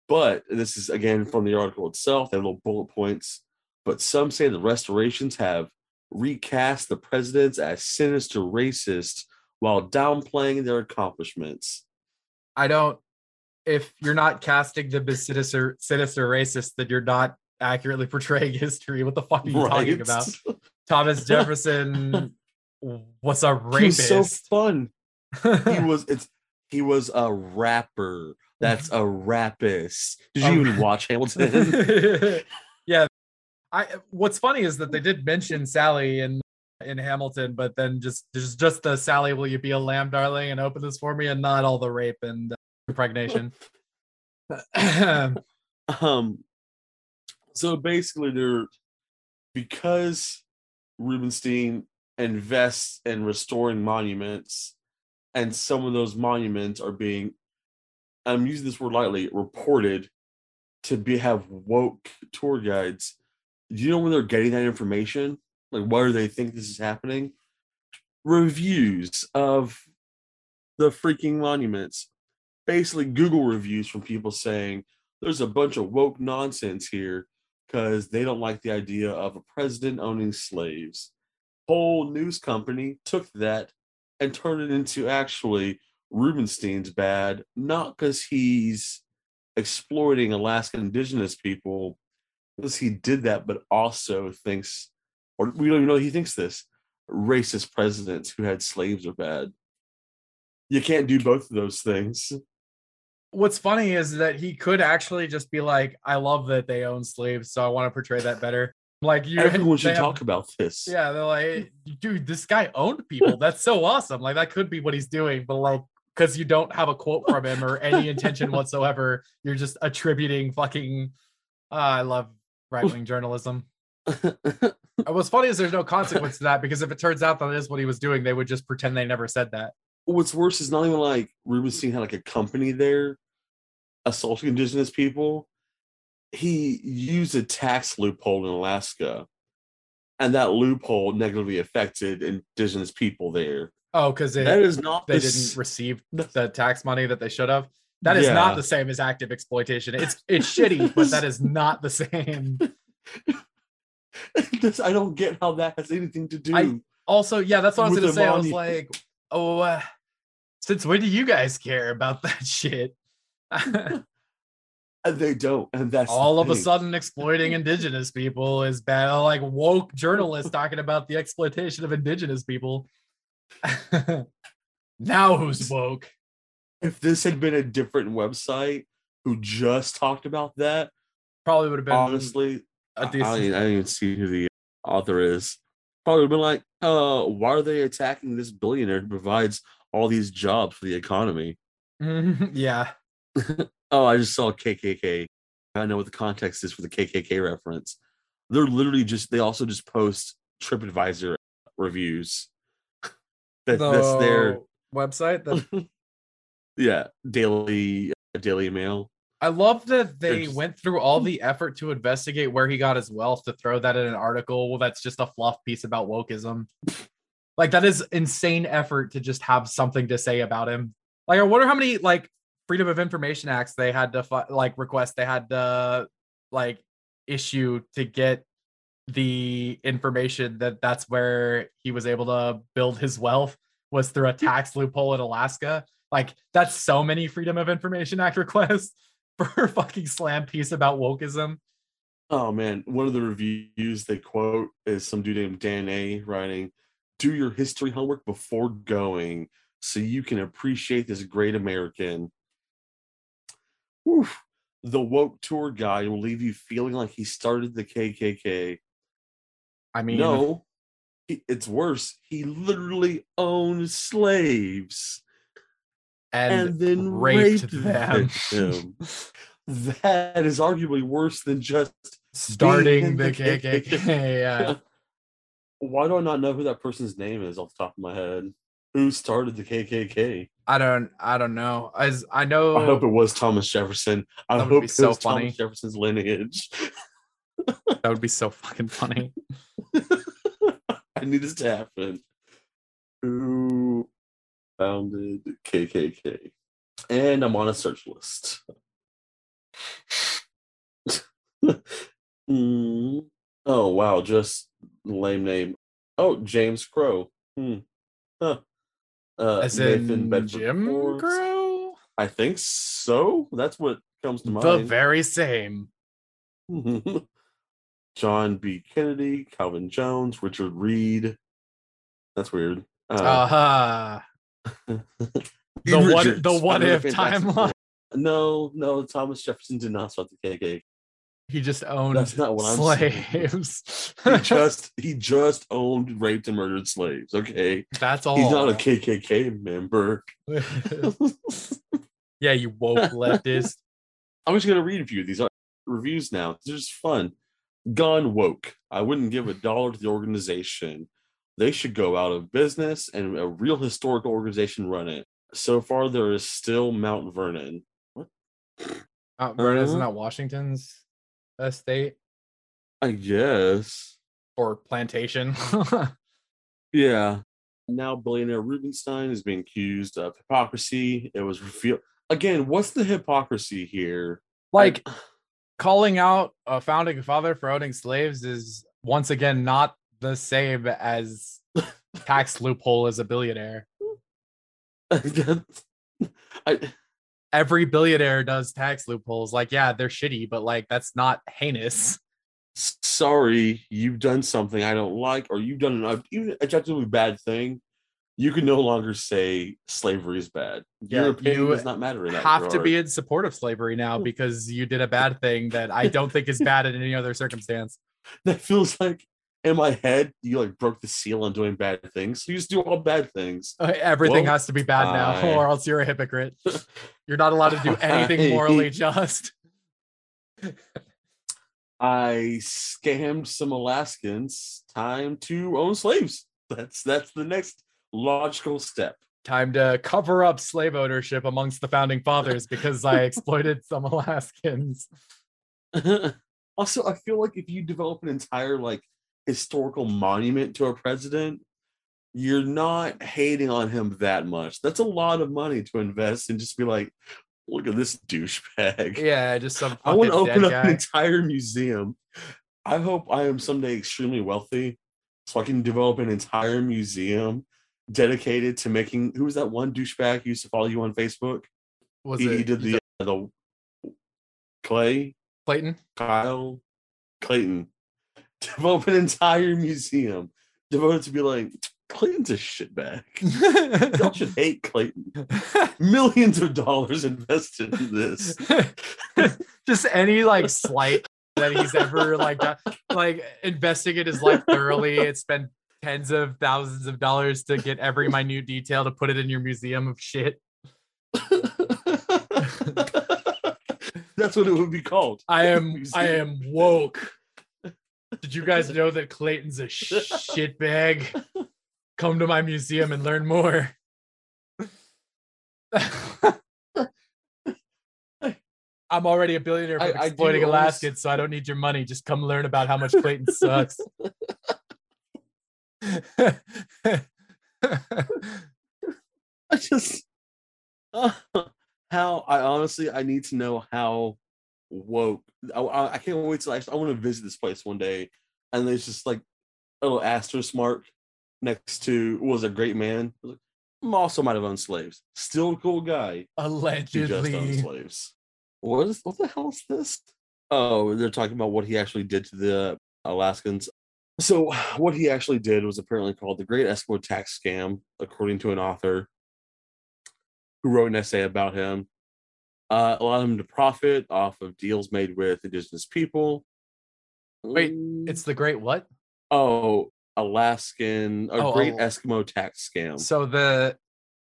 But and this is again from the article itself, they have little bullet points. But some say the restorations have recast the presidents as sinister racists while downplaying their accomplishments. I don't. If you're not casting them as sinister, sinister racist, then you're not accurately *laughs* portraying history. What the fuck are you talking about? Thomas *laughs* Jefferson was a He was so fun. *laughs* He was it's he was a rapper. That's a rapist. Did you A even watch Hamilton? *laughs* yeah. I what's funny is that they did mention Sally in in Hamilton, but then just just just the Sally, will you be a lamb, darling, and open this for me, and not all the rape and uh, impregnation. *coughs* um so basically they're because Rubenstein invests in restoring monuments and some of those monuments are being I'm using this word lightly reported to be have woke tour guides. Do you know where they're getting that information? Like why do they think this is happening? Reviews of the freaking monuments. Basically Google reviews from people saying there's a bunch of woke nonsense here because they don't like the idea of a president owning slaves. Whole news company took that and turned it into actually Rubenstein's bad, not because he's exploiting Alaska indigenous people, because he did that, but also thinks, or we don't even know he thinks this, racist presidents who had slaves are bad. You can't do both of those things. What's funny is that he could actually just be like, I love that they own slaves, so I want to portray that better. Like you Everyone should have- talk about this. Yeah, they're like, dude, this guy owned people. That's so awesome. Like that could be what he's doing, but like because you don't have a quote from him or any intention *laughs* whatsoever, you're just attributing fucking. Ah, I love right wing journalism. *laughs* What's funny is there's no consequence to that because if it turns out that is what he was doing, they would just pretend they never said that. What's worse is not even like Rubenstein had like a company there assaulting indigenous people. He used a tax loophole in Alaska, and that loophole negatively affected indigenous people there. Oh, because that they not they the didn't receive the tax money that they should have. That is Yeah. not the same as active exploitation. It's it's shitty, but that is not the same. *laughs* This- I don't get how that has anything to do. I- Also, yeah, that's what I was gonna say. I was like, oh, uh, since when do you guys care about that shit? *laughs* and they don't, and that's All of a sudden, exploiting indigenous people is bad. Like woke journalists talking about the exploitation of indigenous people. *laughs* now who's woke? If this had been a different website who just talked about that, Probably would have been honestly, a I, I, don't decent. even, I don't even see who the author is. Probably would have been like, uh, why are they attacking this billionaire who provides all these jobs for the economy? *laughs* yeah, *laughs* Oh, I just saw KKK. I know what the context is for the KKK reference. They're literally just, they also just post TripAdvisor reviews. *laughs* that, that's their, website. That *laughs* yeah, daily, uh, Daily Mail. I love that they just- went through all the effort to investigate where he got his wealth to throw that in an article Well, that's just a fluff piece about wokeism. Like that is insane effort to just have something to say about him. Like I wonder how many like freedom of information acts they had to fi- like request they had to like issue to get the information that that's where he was able to build his wealth was through a tax loophole in Alaska. Like that's so many freedom of information act *laughs* requests for a fucking slam piece about wokeism. Oh man, one of the reviews they quote is some dude named Dan A writing, "Do your history homework before going, so you can appreciate this great American." Whew. The woke tour guide will leave you feeling like he started the KKK. I mean, no, he- it's worse. He literally owned slaves and, and, then raped raped, them. them. *laughs* that is arguably worse than just starting the the KKK. KKK. yeah. *laughs* Why do I not know who that person's name is off the top of my head? Who started the KKK? I don't I don't know. As I know I hope it was Thomas Jefferson. I hope it so was funny. Thomas Jefferson's lineage. that would be so fucking funny. *laughs* I need this to happen. Who founded KKK? And I'm on a search list. *laughs* Hmm. Oh wow, just lame name. Oh, James Crowe. Hmm. Huh. Uh, As Nathan in Bedford Jim. Crow? I think so. That's what comes to mind. The very same. *laughs* John B. Kennedy, Calvin Jones, Richard Reed. That's weird. Uh, Uh-huh. *laughs* The what- the what if timeline. No, no, Thomas Jefferson did not start the KKK. He just owned That's not what I'm saying. slaves. He *laughs* just he just owned, raped, and murdered slaves. Okay, That's all. he's not a KKK member. *laughs* yeah, you woke leftist. *laughs* I'm just gonna read a few of these uh, reviews now. They're just fun. Gone woke. I wouldn't give a dollar to the organization. They should go out of business and a real historical organization run it. So far, there is still Mount Vernon. Mount Vernon isn't Uh-huh. that Washington's estate I guess. or plantation? *laughs* Yeah. Now, billionaire Rubenstein is being accused of hypocrisy. It was revealed again. What's the hypocrisy here? like calling out a founding father for owning slaves is once again not the same as *laughs* tax loophole as a billionaire. *laughs* I, Every billionaire does tax loopholes. Like, yeah, they're shitty, but like that's not heinous. sorry, you've done something I don't like, or you've done an even objectively bad thing. You can no longer say slavery is bad. Yeah, Your opinion does not matter. In that Have to be in support of slavery now because you did a bad thing that I don't think is bad in any other circumstance. *laughs* That feels like in my head, you like broke the seal on doing bad things. So you just do all bad things. Uh, Everything Well, has to be bad now, I- *laughs* or else you're a hypocrite. *laughs* You're not allowed to do *laughs* anything morally just. I scammed some Alaskans. Time to own slaves. That's that's the next logical step. Time to cover up slave ownership amongst the founding fathers because I exploited *laughs* some Alaskans. *laughs* also, I feel like if you develop an entire like historical monument to a president, you're not hating on him that much. That's a lot of money to invest and just be like, look at this douchebag. *laughs* Yeah, just some. I want to open up an entire museum. I hope I am someday extremely wealthy so I can develop an entire museum dedicated to making who was that one douchebag who used to follow you on Facebook? Was he, it he did the uh, the Clay Clayton? Kyle Clayton *laughs* develop an entire museum devoted to be like Clayton's a shitbag. *laughs* Y'all should hate Clayton. Millions of dollars invested in this. *laughs* just any like slight that he's ever like done, like investing in his life thoroughly. It's spent tens of thousands of dollars to get every minute detail to put it in your museum of shit. That's what it would be called. I am I am woke. Did you guys know that Clayton's a shitbag? Come to my museum and learn more. *laughs* I'm already a billionaire for I- I do exploiting always- so I don't need your money. Just come learn about how much Clayton *laughs* sucks. *laughs* I just uh, how I honestly I need to know how woke. I, I I can't wait till actually I want to visit this place one day, and there's just like a little asterisk mark next to was a great man. I was like, "I'm also might have owned slaves. Still a cool guy. Who just owned Allegedly. slaves. What is what the hell is this? Oh, they're talking about what he actually did to the Alaskans. So what he actually did was apparently called the Great Eskimo Tax Scam, according to an author who wrote an essay about him. Uh, allowed him to profit off of deals made with indigenous people. Wait, It's the great what? oh Alaskan, a Oh, Great oh. Eskimo Tax Scam. So the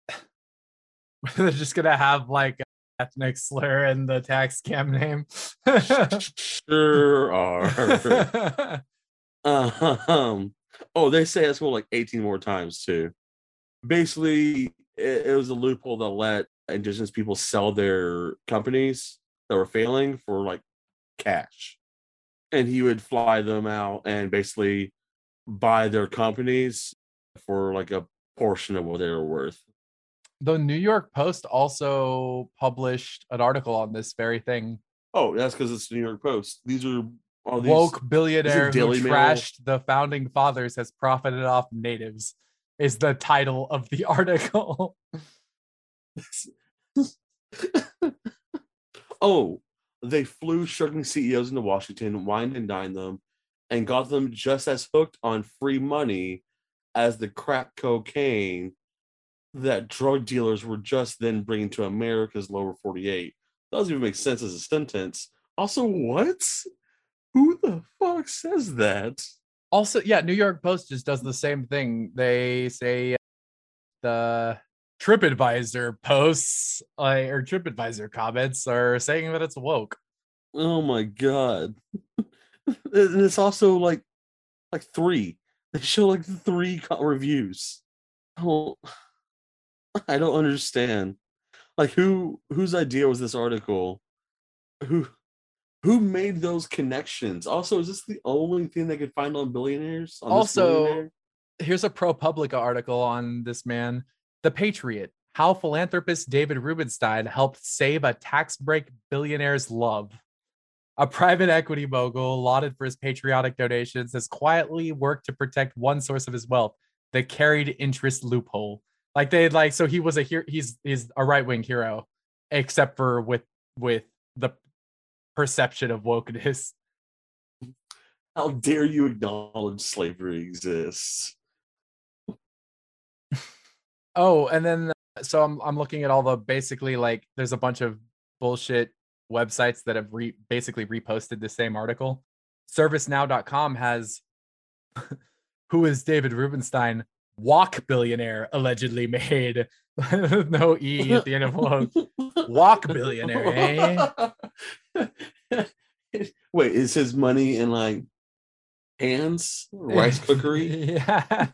*laughs* they're just gonna have like ethnic slur in the tax scam name. sure are. *laughs* Um, oh, they say that's well like 18 more times too. Basically, it, it was a loophole that let indigenous people sell their companies that were failing for like cash. And he would fly them out and basically buy their companies for like a portion of what they were worth. the New York Post also published an article on this very thing. Oh, that's because it's the New York Post. These are all these Woke billionaire who Daily Mail? trashed the founding fathers has profited off natives is the title of the *laughs* article. *laughs* oh, they flew struggling CEOs into Washington, wined and dined them, and got them just as hooked on free money as the crack cocaine that drug dealers were just then bringing to America's lower 48. Doesn't even make sense as a sentence. Also, what? Who the fuck says that? Also, yeah, New York Post just does the same thing. They say uh, the TripAdvisor posts like, or TripAdvisor comments are saying that it's woke. Oh my god. *laughs* *laughs* and it's also like like three. *laughs* They show like three reviews. Oh, *sighs* I don't understand. Like who whose idea was this article? Who who made those connections? Also, is this the only thing they could find on billionaires? On Also? Here's a ProPublica article on this man, The Patriot. How philanthropist David Rubenstein helped save a tax break billionaire's love. A private equity mogul lauded for his patriotic donations has quietly worked to protect one source of his wealth, the carried interest loophole. Like they like so he was a hero. He's he's a right wing hero, except for with with the perception of wokeness. How dare you acknowledge slavery exists? *laughs* Oh, and then so I'm I'm looking at all the basically like there's a bunch of bullshit websites that have re- basically reposted the same article. Servicenow.com has *laughs* who is David Rubenstein walk billionaire allegedly made *laughs* no e at the end of walk billionaire eh? *laughs* Wait, is his money in like hands, rice cookery? yeah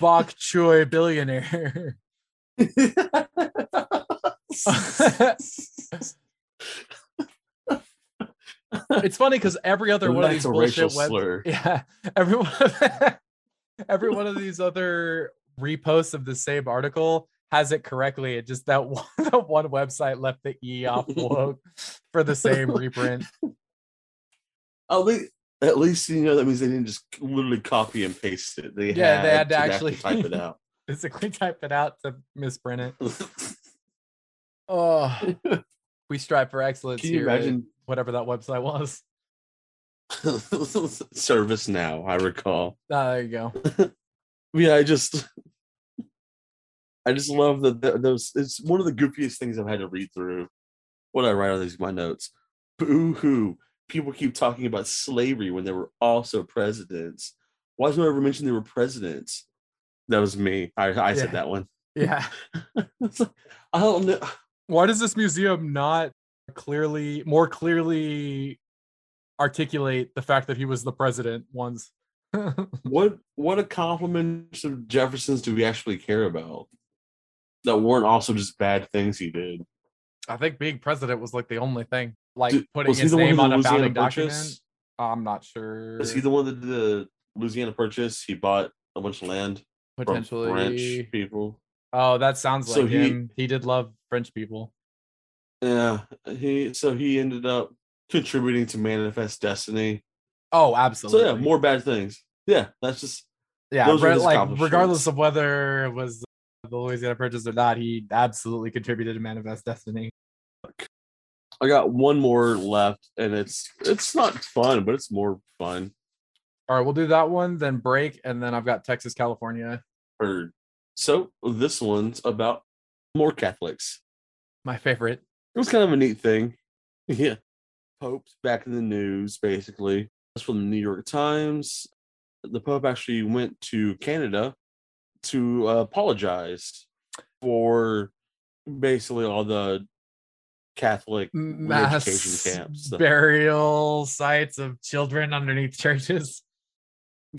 bok choy billionaire it's funny because every other And one of these bullshit web, slur. *laughs* yeah every one *laughs* every one of these other reposts of the same article has it correctly it just that one, *laughs* that one website left the e off woke for the same reprint At least, at least you know that means they didn't just literally copy and paste it. They Yeah, had they had to to actually- type it out. basically type it out to misprint it oh *laughs* we strive for excellence Can you here imagine whatever that website was *laughs* service now? I recall. Ah, there you go *laughs* Yeah, I just, I just love that those. It's one of the goofiest things I've had to read through. What I write on these my notes. Boo hoo! People keep talking about slavery when they were also presidents. Why does no one ever mention they were presidents? That was me. I, I Yeah. said that one. yeah I don't know. Why does this museum not clearly more clearly articulate the fact that he was the president once *laughs* What what accomplishments of Jefferson's do we actually care about? That weren't also just bad things he did. i think being president was like the only thing like Dude, putting his name on a founding document Purchase? i'm not sure Is he the one that did the Louisiana Purchase? He bought a bunch of land from potentially French people. Oh that sounds like So he- him he did love french people Yeah, he so he ended up contributing to Manifest Destiny. oh absolutely So yeah, more bad things. Yeah, that's just yeah re- like regardless of whether it was the louisiana purchase or not he absolutely contributed to manifest destiny I got one more left, and it's it's not fun, but it's more fun. all right we'll do that one then break and then i've got texas california Heard. So this one's about more Catholics. my favorite It was kind of a neat thing. *laughs* Yeah. Pope's back in the news, basically. That's from the New York Times. The Pope actually went to Canada to uh, apologize for basically all the Catholic mass re-education camps. burial sites of children underneath churches. *laughs*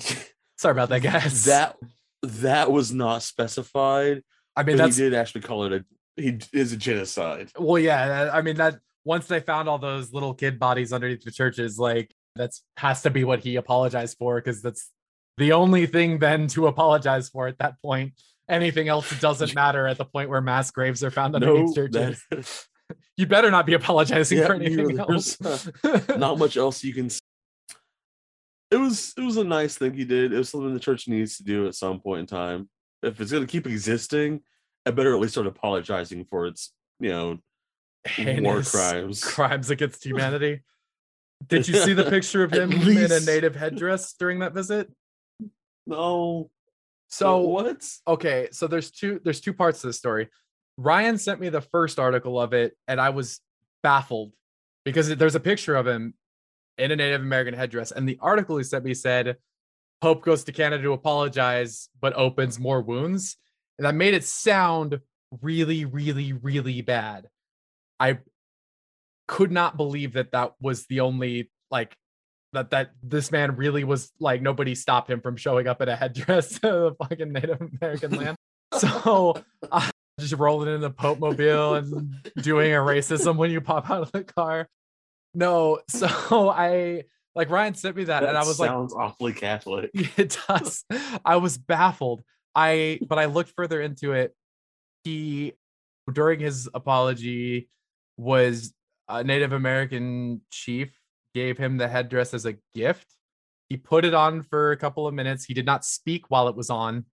Sorry about that, guys. that that was not specified. I mean, But he did actually call it a he is a genocide. well, yeah. Uh, I mean, that once they found all those little kid bodies underneath the churches, like that's has to be what he apologized for because that's the only thing then to apologize for at that point. Anything else *laughs* doesn't matter at the point where mass graves are found underneath No, churches. that- *laughs* You better not be apologizing Yeah, for anything else. *laughs* not much else you can it was it was a nice thing he did it was something the church needs to do at some point in time if it's going to keep existing it better at least start apologizing for its you know war Heinous crimes *laughs* crimes against humanity. *laughs* Did you see the picture of him in a native headdress during that visit? no So what okay, so there's two there's two parts to the story. Ryan sent me the first article of it, and I was baffled because there's a picture of him in a Native American headdress, and the article he sent me said Pope goes to Canada to apologize, but opens more wounds, and that made it sound really, really, really bad. I could not believe that that was the only like that that this man really was like nobody stopped him from showing up in a headdress *laughs* to the fucking Native American land. So *laughs* uh, just rolling in the Pope mobile and doing a racism when you pop out of the car. No, *laughs* so I like Ryan sent me that, that and I was like, sounds awfully catholic *laughs* it does. I was baffled. I but I looked further into it. He during his apology was a Native American chief gave him the headdress as a gift. He put it on for a couple of minutes. He did not speak while it was on.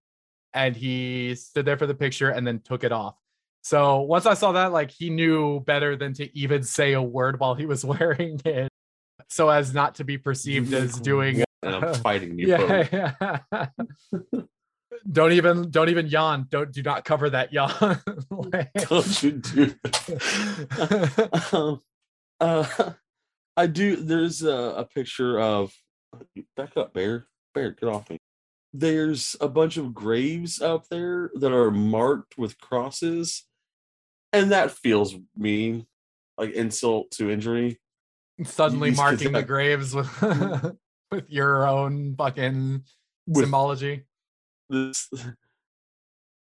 and he stood there for the picture and then took it off. So once I saw that, like he knew better than to even say a word while he was *laughs* wearing it, so as not to be perceived as doing. And I'm *laughs* fighting you. Yeah, *laughs* yeah. don't even don't even yawn. Don't do not cover that yawn. Like- Don't you do that. um, uh, I do. There's a, a picture of. Back up, Bear. Bear, get off me. There's a bunch of graves up there that are marked with crosses, and that feels mean, like insult to injury. Suddenly marking the graves with *laughs* with your own fucking With symbology. this,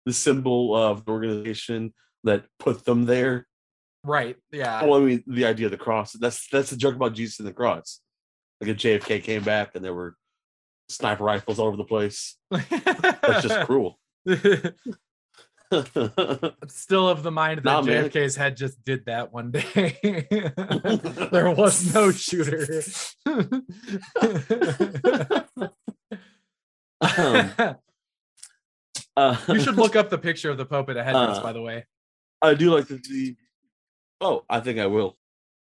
the symbol of the organization that put them there. Right. Yeah. Well, I mean, the idea of the cross. That's that's the joke about Jesus and the cross. Like if JFK came back and there were sniper rifles all over the place. *laughs* That's just cruel. *laughs* Still of the mind that Nah, man. JFK's head just did that one day. *laughs* there was no shooter. Um, *laughs* uh, you should look *laughs* up the picture of the Pope at a headdress, Uh, by the way. I do like to see. Oh, I think I will.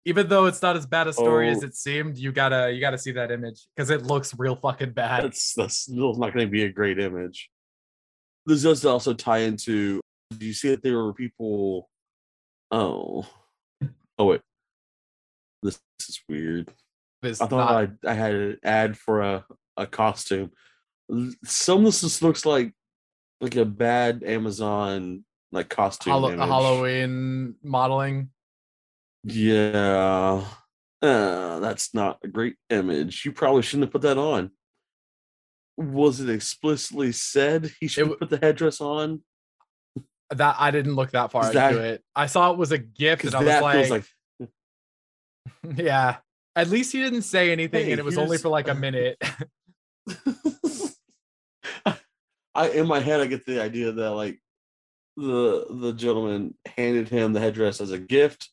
Even though it's not as bad a story as Oh. it seemed, you gotta you gotta see that image because it looks real fucking bad. That's that's not going to be a great image. This does also tie into. Do you see that there were people? Oh, oh wait, this is weird. It's I thought not- I, I had an ad for a, a costume. Some of this just looks like like a bad Amazon like costume. Halloween modeling. Yeah, uh, that's not a great image. You probably shouldn't have put that on. Was it explicitly said he should w- put the headdress on? That I didn't look that far Is into it. I saw it was a gift, and I was like, like *laughs* yeah. At least he didn't say anything, Hey, and it was only for like a *laughs* minute. I in my head I get the idea that like the the gentleman handed him the headdress as a gift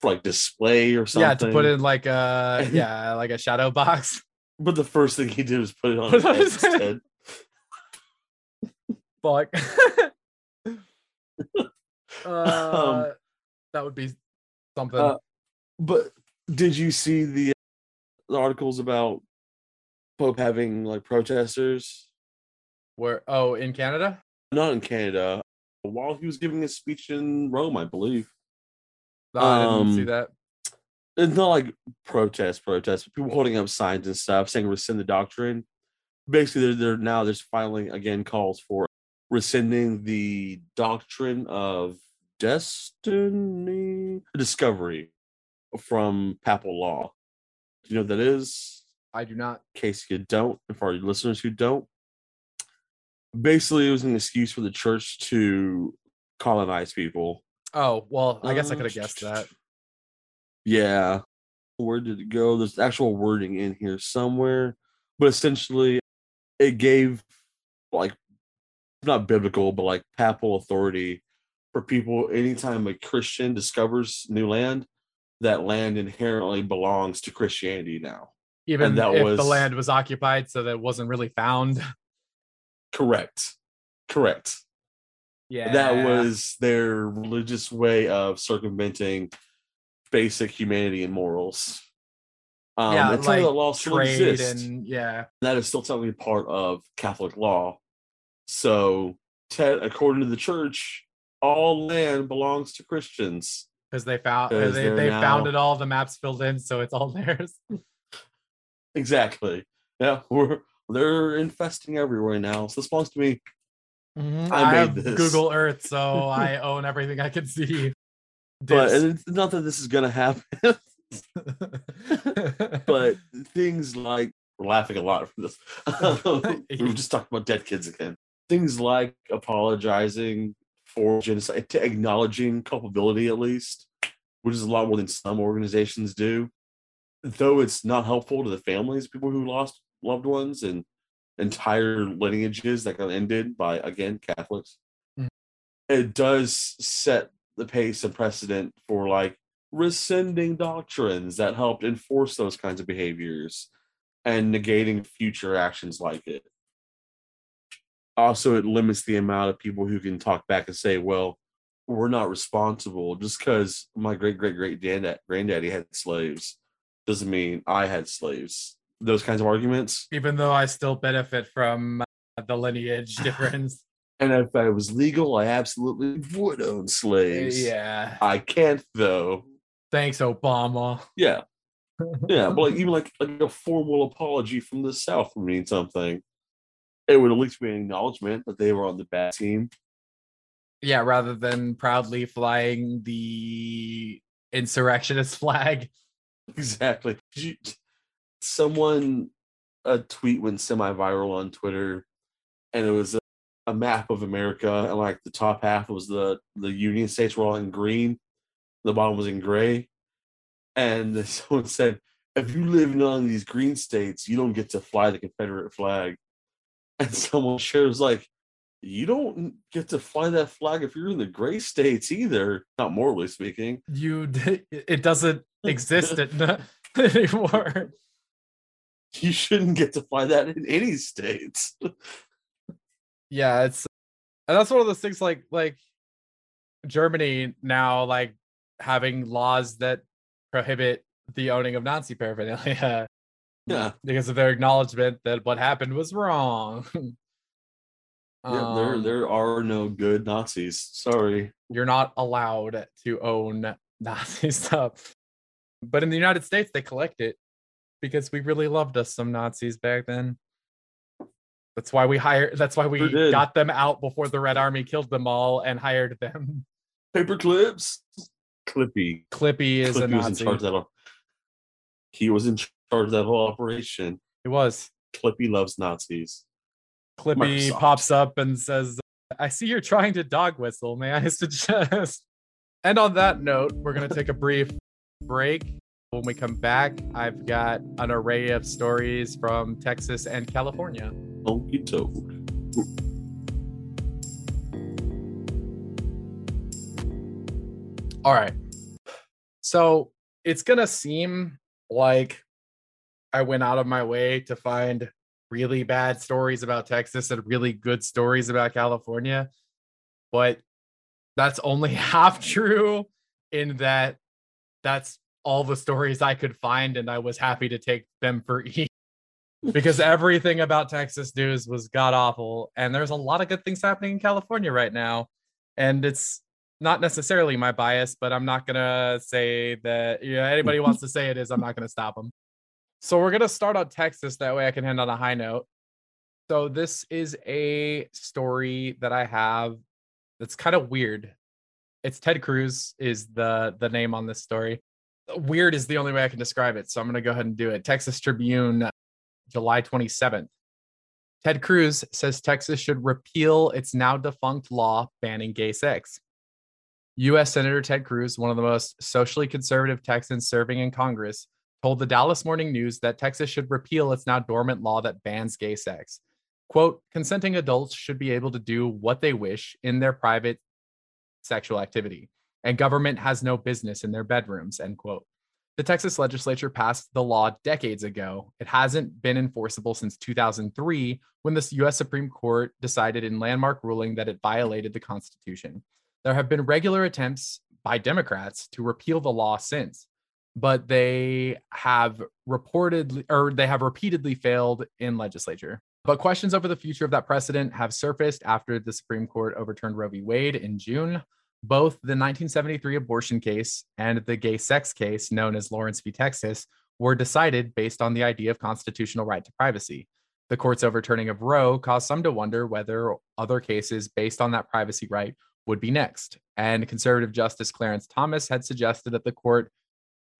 for like display or something. yeah, to put in like a *laughs* yeah, like a shadow box. But the first thing he did was put it on *laughs* his head instead. *laughs* Fuck. *laughs* uh, that would be something. uh, But did you see the, the articles about Pope having like protesters? Where? Oh, in Canada? Not in Canada. While he was giving a speech in Rome, I believe. No, I didn't see Um, that. It's not like protest, protest, people holding up signs and stuff saying rescind the doctrine. Basically, they're, they're now there's filing again calls for rescinding the doctrine of destiny discovery from papal law. Do you know what that is? I do not. In case you don't, and for our listeners who don't, basically it was an excuse for the church to colonize people Oh well, I guess I Uh, could have guessed that. Yeah. Where did it go? There's actual wording in here somewhere, but essentially it gave like not biblical, but like papal authority for people anytime a Christian discovers new land, that land inherently belongs to Christianity now. Even that if the land was occupied, so that it wasn't really found. *laughs* Correct. Correct. Yeah, That was their religious way of circumventing basic humanity and morals. Um, yeah, until like that law still exists. and yeah. that is still technically part of Catholic law. So, te- according to the church, all land belongs to Christians. because they found 'Cause they, they found now- it all the maps filled in so it's all *laughs* theirs Exactly. Yeah, *laughs* we're they're infesting everywhere now. So this belongs to me. i, I made have this. google earth *laughs* so i own everything i can see But it's not that this is gonna happen, *laughs* *laughs* but things like we're laughing a lot from this. *laughs* we were just talking about dead kids again. Things like apologizing for genocide, to acknowledging culpability at least, which is a lot more than some organizations do. Though it's not helpful to the families, of people who lost loved ones and entire lineages that got ended by again Catholics. Mhm. It does set the pace and precedent for like rescinding doctrines that helped enforce those kinds of behaviors and negating future actions like it. Also, it limits the amount of people who can talk back and say, "Well, we're not responsible just because my great great great granddaddy had slaves doesn't mean I had slaves." Those kinds of arguments. Even though I still benefit from uh, the lineage *laughs* difference. And if I was legal, I absolutely would own slaves. Yeah. I can't though. Thanks, Obama. Yeah. *laughs* Yeah, but like even like, like a formal apology from the South would mean something. It would at least be an acknowledgement that they were on the bad team. Yeah, rather than proudly flying the insurrectionist *laughs* flag. Exactly. Someone a tweet went semi-viral on Twitter, and it was a, map of America, and like the top half was the the Union states were all in green, the bottom was in gray, and *laughs* someone said, "If you live in one of these green states, you don't get to fly the Confederate flag." And *laughs* someone shares like, "You don't get to fly that flag if you're in the gray states either, not morally speaking." You, it doesn't exist *laughs* anymore. You shouldn't get to fly that in any states. Yeah, it's and that's one of those things like like Germany now like having laws that prohibit the owning of Nazi paraphernalia. Yeah. Because of their acknowledgement that what happened was wrong. *laughs* yeah, there Um, there are no good Nazis. Sorry. you're not allowed to own *laughs* Nazi stuff. But in the United States, they collect it because we really loved us some Nazis back then. That's why we hired. That's why we Sure got them out before the Red Army killed them all and hired them. Paper clips. Clippy. Clippy is a Clippy was in charge of that. He was in charge of that whole operation. It was. Clippy loves Nazis. Clippy Microsoft. pops up and says, I see you're trying to dog whistle. May I *laughs* suggest? And on that note, we're going to take a brief break. When we come back, I've got an array of stories from Texas and California. Honky toad. All right. So it's going to seem like I went out of my way to find really bad stories about Texas and really good stories about California. But that's only *laughs* half true in that that's all the stories I could find. And I was happy to take them for *laughs* each because everything about Texas news was god awful. And there's a lot of good things happening in California right now. And it's not necessarily my bias, but I'm not gonna say that. Yeah, anybody wants to say it is, I'm not gonna stop them. So we're gonna start on Texas. That way, I can end on a high note. So this is a story that I have that's kind of weird. It's Ted Cruz is the the name on this story. Weird is the only way I can describe it. So I'm gonna go ahead and do it. Texas Tribune, July 27th. Ted Cruz says Texas should repeal its now defunct law banning gay sex. U.S. Senator Ted Cruz, one of the most socially conservative Texans serving in Congress, told the Dallas Morning News that Texas should repeal its now dormant law that bans gay sex. Quote, consenting adults should be able to do what they wish in their private sexual activity, and government has no business in their bedrooms, end quote. The Texas legislature passed the law decades ago. It hasn't been enforceable since 2003 when the US Supreme Court decided in landmark ruling that it violated the Constitution. There have been regular attempts by Democrats to repeal the law since, but they have reportedly or they have repeatedly failed in legislature. But questions over the future of that precedent have surfaced after the Supreme Court overturned Roe v. Wade in June. Both the 1973 abortion case and the gay sex case, known as Lawrence v. Texas, were decided based on the idea of constitutional right to privacy. The court's overturning of Roe caused some to wonder whether other cases based on that privacy right would be next. And conservative Justice Clarence Thomas had suggested that the court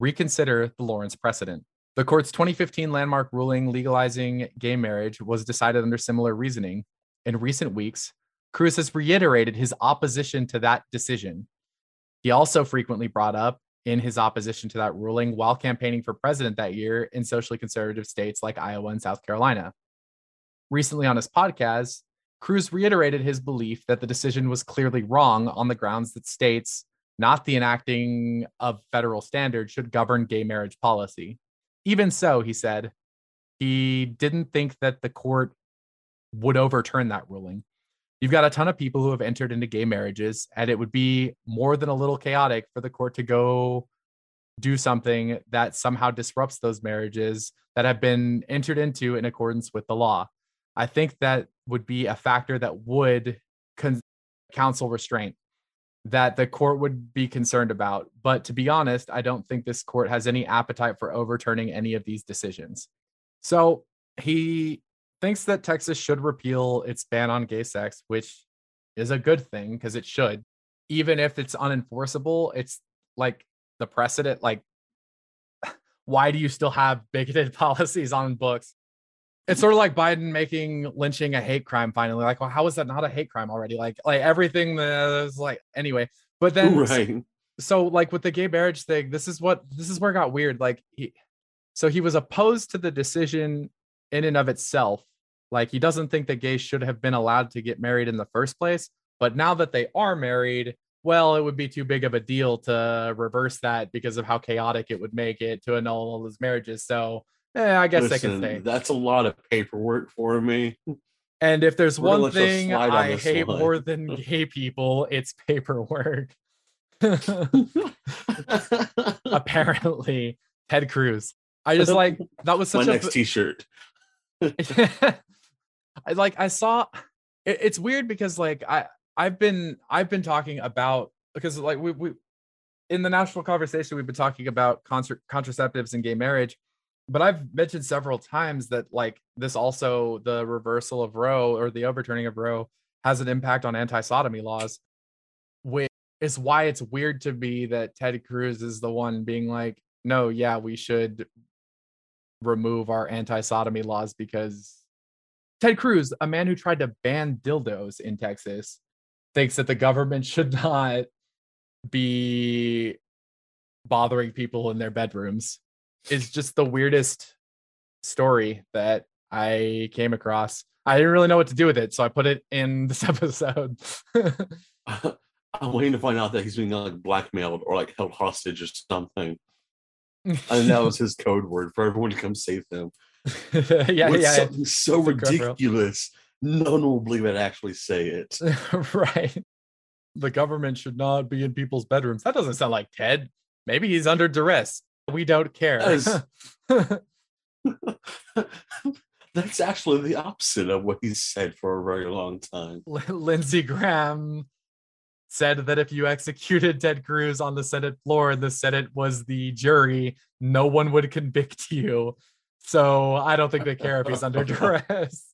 reconsider the Lawrence precedent. The court's 2015 landmark ruling legalizing gay marriage was decided under similar reasoning. In recent weeks, Cruz has reiterated his opposition to that decision. He also frequently brought up in his opposition to that ruling while campaigning for president that year in socially conservative states like Iowa and South Carolina. Recently on his podcast, Cruz reiterated his belief that the decision was clearly wrong on the grounds that states, not the enacting of federal standards, should govern gay marriage policy. Even so, he said, he didn't think that the court would overturn that ruling. You've got a ton of people who have entered into gay marriages, and it would be more than a little chaotic for the court to go do something that somehow disrupts those marriages that have been entered into in accordance with the law. I think that would be a factor that would con- counsel restraint that the court would be concerned about. But to be honest, I don't think this court has any appetite for overturning any of these decisions. So he thinks that Texas should repeal its ban on gay sex, which is a good thing because it should. Even if it's unenforceable, it's like the precedent. Like, *sighs* why do you still have bigoted *laughs* policies on books? It's sort of like Biden making lynching a hate crime finally. Like, well, how is that not a hate crime already? Like, like everything is like anyway. But then, right. so like with the gay marriage thing, this is what this is where it got weird. Like, he, so he was opposed to the decision in and of itself. Like, he doesn't think that gays should have been allowed to get married in the first place. But now that they are married, well, it would be too big of a deal to reverse that because of how chaotic it would make it to annul all those marriages. So eh, I guess Listen, they can stay. That's a lot of paperwork for me. And if there's We're one thing I hate one. more than *laughs* gay people, it's paperwork. *laughs* Apparently, Ted Cruz. I just *laughs* like that was such my a next t-shirt. I like I saw it, it's weird because like I I've been I've been talking about because like we we in the national conversation we've been talking about concert contraceptives and gay marriage, but I've mentioned several times that like this also the reversal of Roe or the overturning of Roe has an impact on anti-sodomy laws, which is why it's weird to me that Ted Cruz is the one being like, no, yeah, we should remove our anti-sodomy laws because Ted Cruz, a man who tried to ban dildos in Texas, thinks that the government *laughs* should not be bothering people in their bedrooms is just the weirdest story that I came across. I didn't really know what to do with it, so I put it in *laughs* this episode. *laughs* I'm waiting to find out that he's being like blackmailed or like held hostage or something. and that was his code word for everyone to come save him. *laughs* yeah, With yeah. Something so ridiculous no one will believe it actually say it. *laughs* right. The government should not be in people's bedrooms. That doesn't sound like Ted. Maybe he's under duress. We don't care. *laughs* That's actually the opposite of what he said for a very long time. Lindsey Graham said that if you executed Ted Cruz on the Senate floor and the Senate was the jury, no one would convict you. So I don't think they care if he's *laughs* under duress.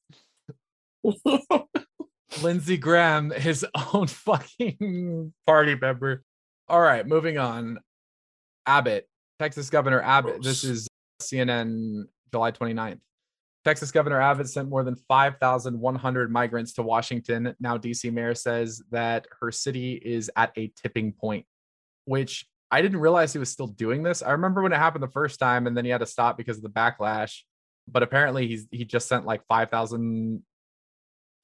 Lindsey Graham, his *laughs* own fucking party member. All right, moving on. Abbott, Texas Governor Abbott. This is CNN July 29th. Texas Governor Abbott sent more than 5,100 migrants to Washington. Now, DC mayor says that her city is at a tipping point, which I didn't realize he was still doing this. I remember when it happened the first time and then he had to stop because of the backlash. But apparently he's he just sent like 5,000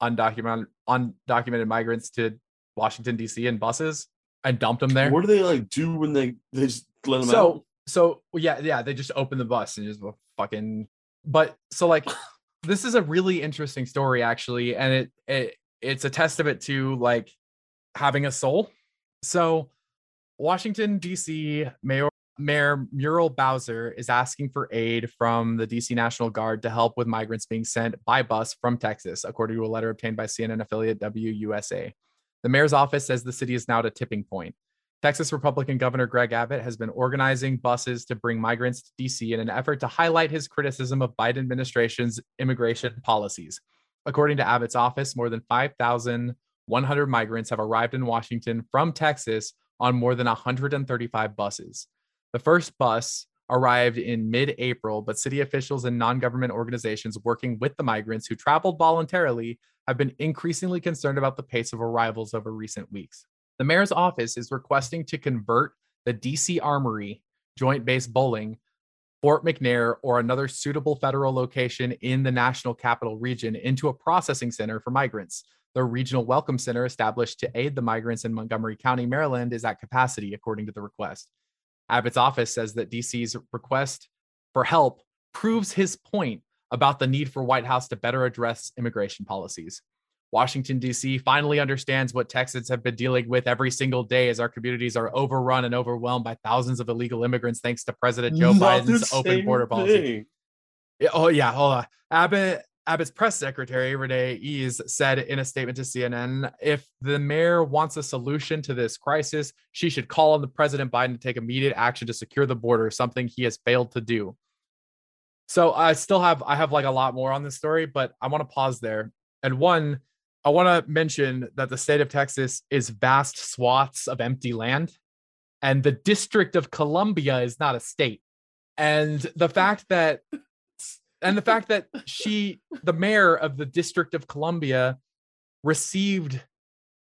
undocumented undocumented migrants to Washington D.C. in buses and dumped them there. What do they like do when they they just let them so, out? So yeah, yeah, they just open the bus and just fucking. But so like, *laughs* this is a really interesting story actually, and it it it's a testament to like having a soul. So Washington D.C. Mayor Mayor Muriel Bowser is asking for aid from the DC National Guard to help with migrants being sent by bus from Texas, according to a letter obtained by CNN affiliate WUSA. The mayor's office says the city is now at a tipping point. Texas Republican Governor Greg Abbott has been organizing buses to bring migrants to DC in an effort to highlight his criticism of Biden administration's immigration policies. According to Abbott's office, more than 5,100 migrants have arrived in Washington from Texas on more than 135 buses. The first bus arrived in mid April, but city officials and non government organizations working with the migrants who traveled voluntarily have been increasingly concerned about the pace of arrivals over recent weeks. The mayor's office is requesting to convert the DC Armory, Joint Base Bolling, Fort McNair, or another suitable federal location in the national capital region into a processing center for migrants. The regional welcome center established to aid the migrants in Montgomery County, Maryland, is at capacity, according to the request. Abbott's office says that DC's request for help proves his point about the need for White House to better address immigration policies. Washington, D.C. finally understands what Texans have been dealing with every single day as our communities are overrun and overwhelmed by thousands of illegal immigrants thanks to President Joe Not Biden's open border policy. thing. Yeah, oh yeah, hold on. Abbott Abbott's press secretary Renae Eze said in a statement to CNN, if the mayor wants a solution to this crisis, she should call on the President Biden to take immediate action to secure the border, something he has failed to do. So I still have I have like a lot more on this story, but I want to pause there. And one, I want to mention that the state of Texas is vast swaths of empty land, and the District of Columbia is not a state. And the fact that and the fact that she the mayor of the district of columbia received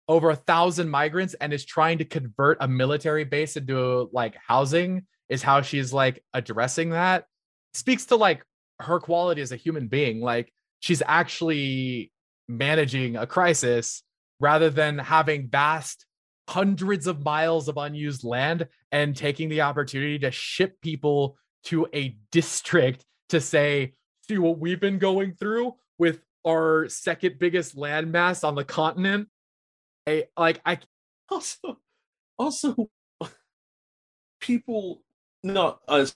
over a thousand migrants and is trying to convert a military base into like housing is how she's like addressing that speaks to like her quality as a human being. Like she's actually managing a crisis rather than having vast hundreds of miles of unused land and taking the opportunity to ship people to a district to say, see what we've been going through with our second biggest landmass on the continent. A like I Also, also, people not us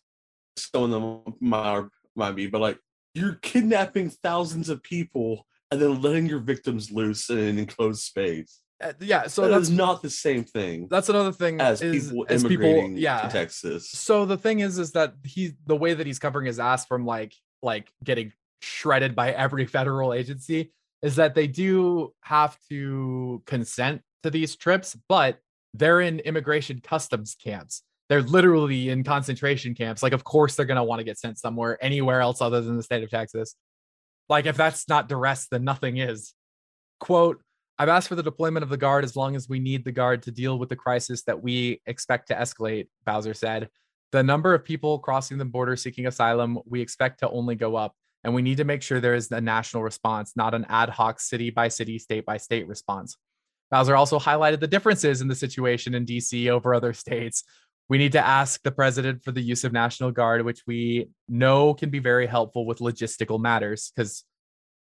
some of them might, might be, but like you're kidnapping thousands of people and then letting your victims loose in an enclosed space. uh, yeah, so that's not the same thing that's another thing as is, people as immigrating yeah. to Texas. So the thing is, is that he the way that he's covering his ass from like like getting shredded by every federal agency is that they do have to consent to these trips, but they're in immigration customs camps. They're literally in concentration camps. Like, of course, they're gonna want to get sent somewhere anywhere else other than the state of Texas. Like, if that's not duress, then nothing is. Quote, I've asked for the deployment of the guard as long as we need the guard to deal with the crisis that we expect to escalate, Bowser said. The number of people crossing the border seeking asylum, we expect to only go up, and we need to make sure there is a national response, not an ad hoc city by city, state by state response. Bowser also highlighted the differences in the situation in DC over other states. We need to ask the president for the use of National Guard, which we know can be very helpful with logistical matters because,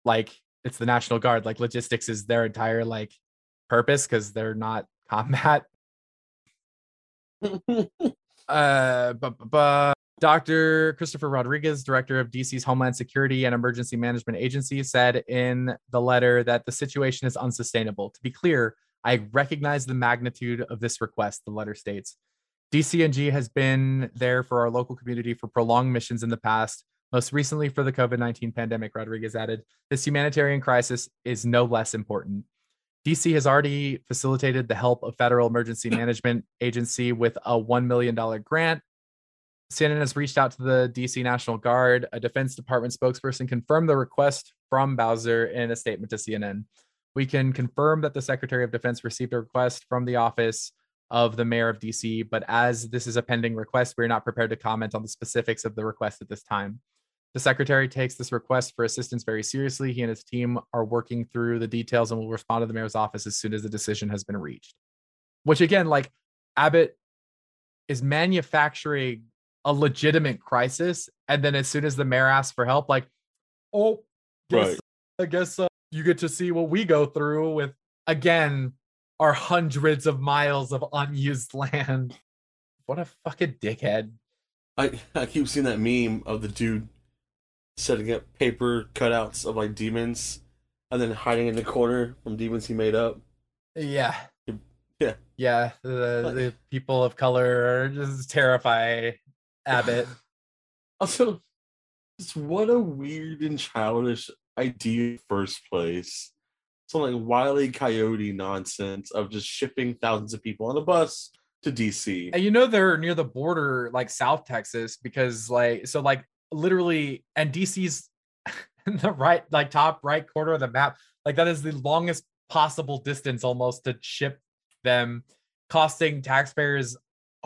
like, it's the National Guard. Like, logistics is their entire like purpose because they're not combat *laughs* uh, Dr. Christopher Rodriguez, director of DC's Homeland Security and Emergency Management Agency, said in the letter that the situation is unsustainable. To be clear, I recognize the magnitude of this request, the letter states. DCNG has been there for our local community for prolonged missions in the past, most recently for the COVID 19 pandemic, Rodriguez added. This humanitarian crisis is no less important. DC has already facilitated the help of Federal Emergency *laughs* Management Agency with a $1 million grant. CNN has reached out to the DC National Guard. A Defense Department spokesperson confirmed the request from Bowser in a statement to CNN. We can confirm that the Secretary of Defense received a request from the office of the mayor of DC, but as this is a pending request, we're not prepared to comment on the specifics of the request at this time. The secretary takes this request for assistance very seriously. He and his team are working through the details and will respond to the mayor's office as soon as the decision has been reached. Which again, like Abbott is manufacturing a legitimate crisis, and then as soon as the mayor asks for help, like, oh, guess, Right. I guess uh, you get to see what we go through with again our hundreds of miles of unused *laughs* land. What a fucking dickhead. I I keep seeing that meme of the dude setting up paper cutouts of like demons and then hiding in the corner from demons he made up. Yeah. Yeah. Yeah. The, the people of color just terrify Abbott. *laughs* Also, just what a weird and childish idea in the first place. Some like wily coyote nonsense of just shipping thousands of people on a bus to DC. And you know they're near the border, like South Texas, because like so like literally and DC's *laughs* in the right, like top right corner of the map. Like that is the longest possible distance almost to ship them, costing taxpayers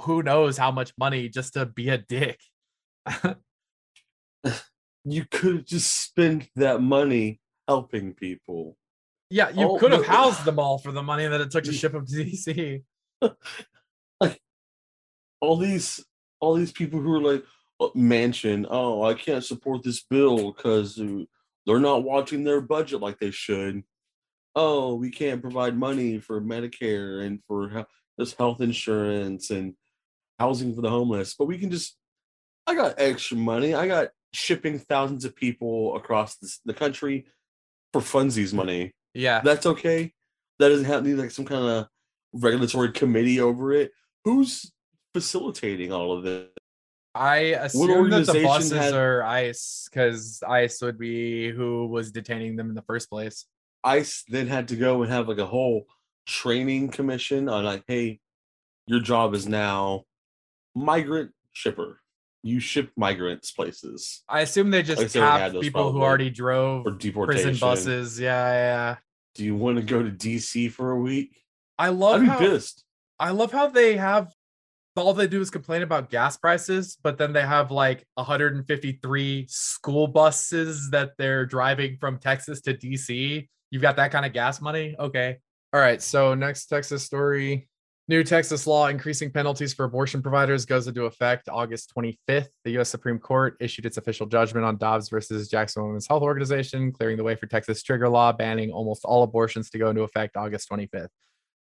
who knows how much money just to be a dick. *laughs* You could have just spent that money helping people. Yeah, you Oh, could have housed them all for the money that it took to *laughs* ship them to DC. like all these all these people who are like, Uh, Manchin. Oh, I can't support this bill because uh, they're not watching their budget like they should. Oh, we can't provide money for Medicare and for this health insurance and housing for the homeless, but we can just. I got extra money. I got shipping thousands of people across this, the country for funsies money. Yeah, that's okay. That doesn't have need like some kind of regulatory committee over it. Who's facilitating all of this? I assume that the buses had, are ICE because ICE would be who was detaining them in the first place. ICE then had to go and have like a whole training commission on like, hey, your job is now migrant shipper. You ship migrants places. I assume they just tapped people probably. who already drove or deportation prison buses. Yeah, yeah. Do you want to go to DC for a week? I love I'd how, pissed. I love how they have all they do is complain about gas prices, but then they have like 153 school buses that they're driving from Texas to DC. You've got that kind of gas money? Okay. All right. So, next Texas story New Texas law increasing penalties for abortion providers goes into effect August 25th. The U.S. Supreme Court issued its official judgment on Dobbs versus Jackson Women's Health Organization, clearing the way for Texas trigger law banning almost all abortions to go into effect August 25th.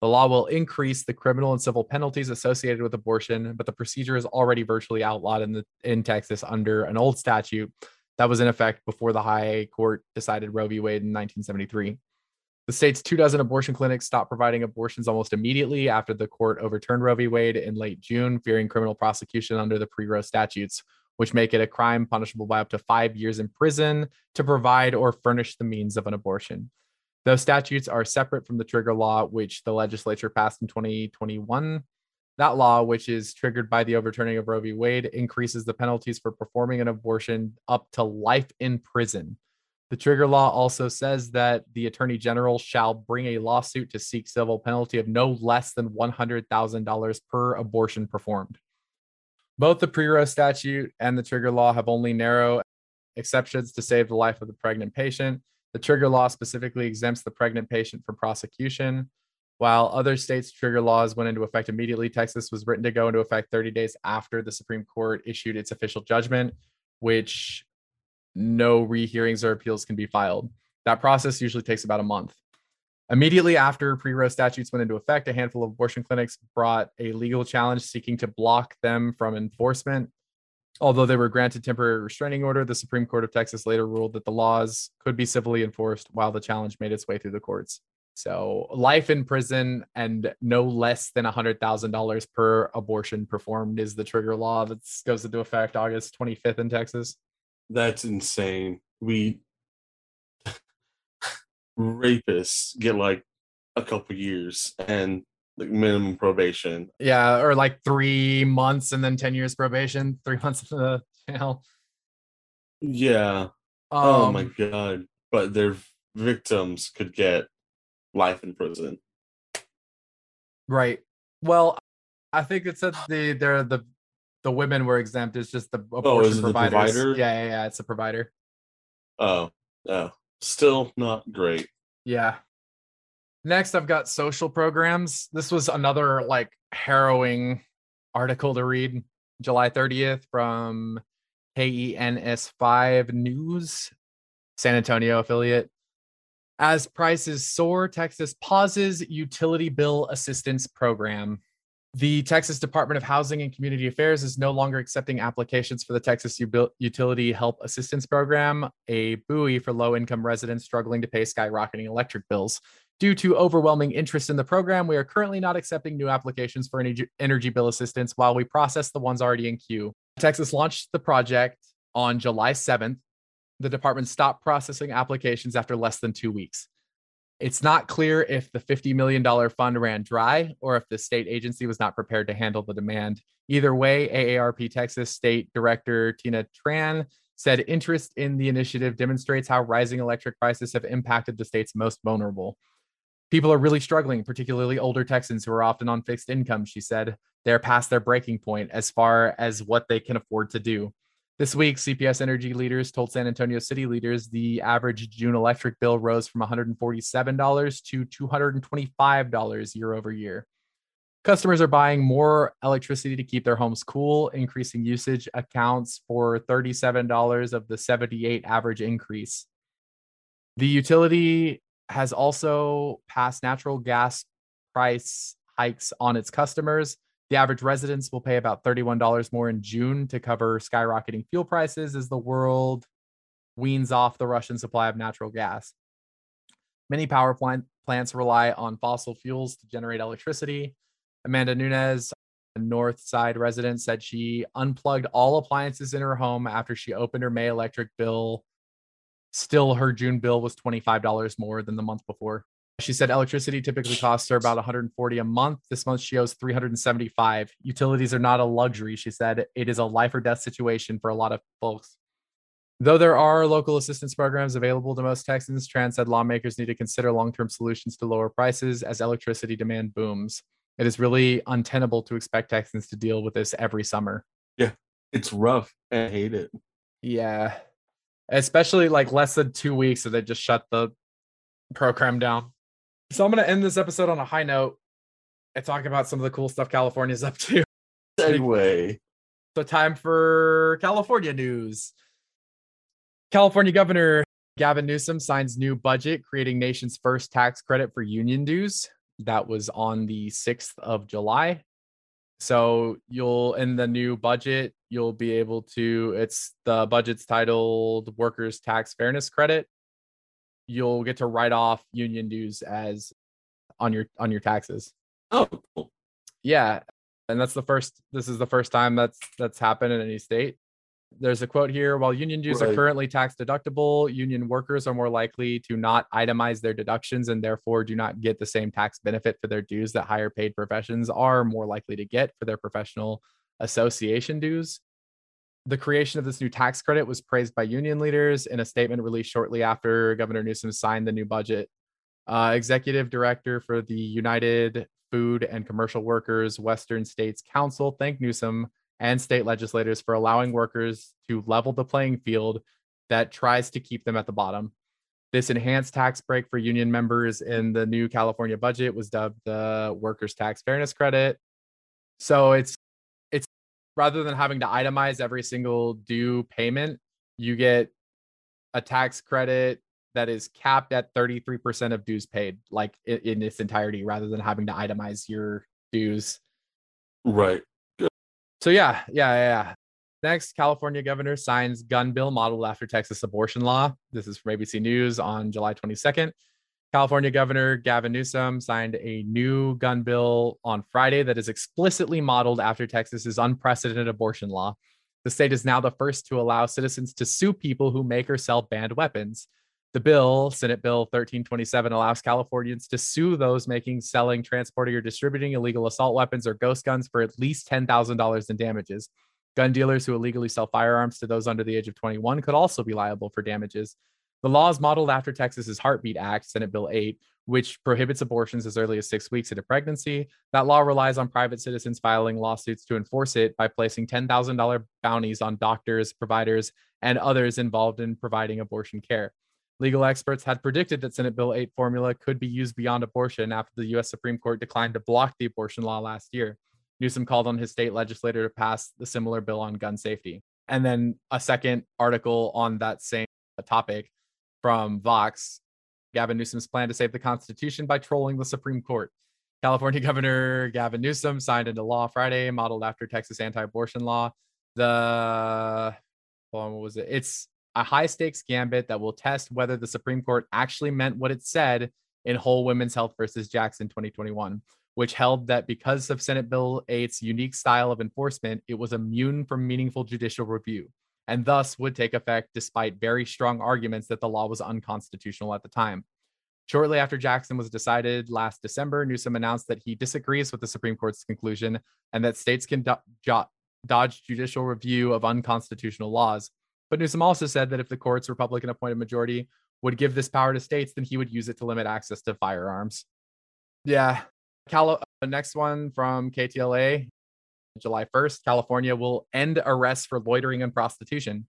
The law will increase the criminal and civil penalties associated with abortion, but the procedure is already virtually outlawed in the in Texas under an old statute that was in effect before the High Court decided Roe v. Wade in 1973. The state's two dozen abortion clinics stopped providing abortions almost immediately after the court overturned Roe v. Wade in late June, fearing criminal prosecution under the pre Roe statutes, which make it a crime punishable by up to five years in prison to provide or furnish the means of an abortion. Those statutes are separate from the trigger law, which the legislature passed in 2021. That law, which is triggered by the overturning of Roe v. Wade, increases the penalties for performing an abortion up to life in prison. The trigger law also says that the attorney general shall bring a lawsuit to seek civil penalty of no less than $100,000 per abortion performed. Both the pre Roe statute and the trigger law have only narrow exceptions to save the life of the pregnant patient. The trigger law specifically exempts the pregnant patient from prosecution. While other states' trigger laws went into effect immediately, Texas was written to go into effect 30 days after the Supreme Court issued its official judgment, which no rehearings or appeals can be filed. That process usually takes about a month. Immediately after pre Roe statutes went into effect, a handful of abortion clinics brought a legal challenge seeking to block them from enforcement. Although they were granted temporary restraining order, the Supreme Court of Texas later ruled that the laws could be civilly enforced while the challenge made its way through the courts. So, life in prison and no less than $100,000 per abortion performed is the trigger law that goes into effect August 25th in Texas. That's insane. We *laughs* rapists get like a couple years and like minimum probation. Yeah, or like three months and then ten years probation, *laughs* three months in the jail. Yeah. Um, oh my god! But their victims could get life in prison. Right. Well, I think it said the they're the the women were exempt. It's just the oh, abortion oh, providers. The provider? Yeah, yeah, yeah. It's a provider. Oh, oh, still not great. Yeah. Next, I've got social programs. This was another like harrowing article to read. July 30th from KENS5 News, San Antonio affiliate. As prices soar, Texas pauses utility bill assistance program. The Texas Department of Housing and Community Affairs is no longer accepting applications for the Texas Utility Help Assistance Program, a buoy for low income residents struggling to pay skyrocketing electric bills. Due to overwhelming interest in the program, we are currently not accepting new applications for energy, bill assistance while we process the ones already in queue. Texas launched the project on July 7th. The department stopped processing applications after less than two weeks. It's not clear if the $50 million fund ran dry or if the state agency was not prepared to handle the demand. Either way, AARP Texas State Director Tina Tran said interest in the initiative demonstrates how rising electric prices have impacted the state's most vulnerable. People are really struggling, particularly older Texans who are often on fixed income, she said. They're past their breaking point as far as what they can afford to do. This week, CPS Energy leaders told San Antonio City leaders the average June electric bill rose from $147 to $225 year over year. Customers are buying more electricity to keep their homes cool. Increasing usage accounts for $37 of the 78 average increase. The utility has also passed natural gas price hikes on its customers. The average residents will pay about $31 more in June to cover skyrocketing fuel prices as the world weans off the Russian supply of natural gas. Many power plant plants rely on fossil fuels to generate electricity. Amanda Nunez, a North Side resident, said she unplugged all appliances in her home after she opened her May electric bill. Still, her June bill was $25 more than the month before. She said electricity typically *sighs* costs her about 140 a month. This month she owes 375. Utilities are not a luxury, she said. It is a life or death situation for a lot of folks. Though there are local assistance programs available to most Texans, Tran said lawmakers need to consider long-term solutions to lower prices as electricity demand booms. It is really untenable to expect Texans to deal with this every summer. Yeah, it's rough. I hate it. Yeah. Especially like less than two weeks, so they just shut the program down. So I'm going to end this episode on a high note and talk about some of the cool stuff California's *laughs* up to. Anyway, So, time for California news. California Governor Gavin Newsom signs new budget, creating nation's first tax credit for union dues. That was on the 6th of July. So, you'll in the new budget, you'll be able to, it's the budget's titled Workers' Tax Fairness Credit. You'll get to write off union dues as on your on your taxes. oh, cool. Yeah, and that's the first. This is the first time that's that's happened in any state. There's a quote here: While union dues are currently tax deductible, union workers are more likely to not itemize their deductions and therefore do not get the same tax benefit for their dues that higher paid professions are more likely to get for their professional association dues. The creation of this new tax credit was praised by union leaders in a statement released shortly after Governor Newsom signed the new budget. Uh, executive director for the United Food and Commercial Workers Western States Council thanked Newsom and state legislators for allowing workers to level the playing field that tries to keep them at the bottom. This enhanced tax break for union members in the new California budget was dubbed the Workers' Tax Fairness Credit. So it's it's rather than having to itemize every single due payment, you get a tax credit that is capped at 33% of dues paid, like i- in, its entirety, rather than having to itemize your dues. Right. So yeah, yeah, yeah. Next, California governor signs gun bill modeled after Texas abortion law. This is from ABC News on July 22nd. California Governor Gavin Newsom signed a new gun bill on Friday that is explicitly modeled after Texas's unprecedented abortion law. The state is now the first to allow citizens to sue people who make or sell banned weapons. The bill, Senate Bill 1327, allows Californians to sue those making, selling, transporting, or distributing illegal assault weapons or ghost guns for at least $10,000 in damages. Gun dealers who illegally sell firearms to those under the age of 21 could also be liable for damages. The law is modeled after Texas's Heartbeat Act, Senate Bill 8, which prohibits abortions as early as six weeks into pregnancy. That law relies on private citizens filing lawsuits to enforce it by placing $10,000 bounties on doctors, providers, and others involved in providing abortion care. Legal experts had predicted that Senate Bill 8 formula could be used beyond abortion after the U.S. Supreme Court declined to block the abortion law last year. Newsom called on his state legislator to pass the similar bill on gun safety. And then a second article on that same topic from Vox Gavin Newsom's plan to save the Constitution by trolling the Supreme Court. California *laughs* Governor Gavin Newsom signed into law Friday, modeled after Texas anti abortion law. The, on, what was it? It's a high stakes gambit that will test whether the Supreme Court actually meant what it said in Whole Women's Health versus Jackson 2021, which held that because of Senate Bill 8's unique style of enforcement, it was immune from meaningful judicial review and thus would take effect despite very strong arguments that the law was unconstitutional at the time. Shortly after Jackson was decided last December, Newsom announced that he disagrees with the Supreme Court's conclusion and that states can do- dodge judicial review of unconstitutional laws. But Newsom also said that if the court's Republican appointed majority would give this power to states, then he would use it to limit access to firearms. Yeah. Cal- uh, next one from KTLA July 1st, California will end arrests for loitering and prostitution.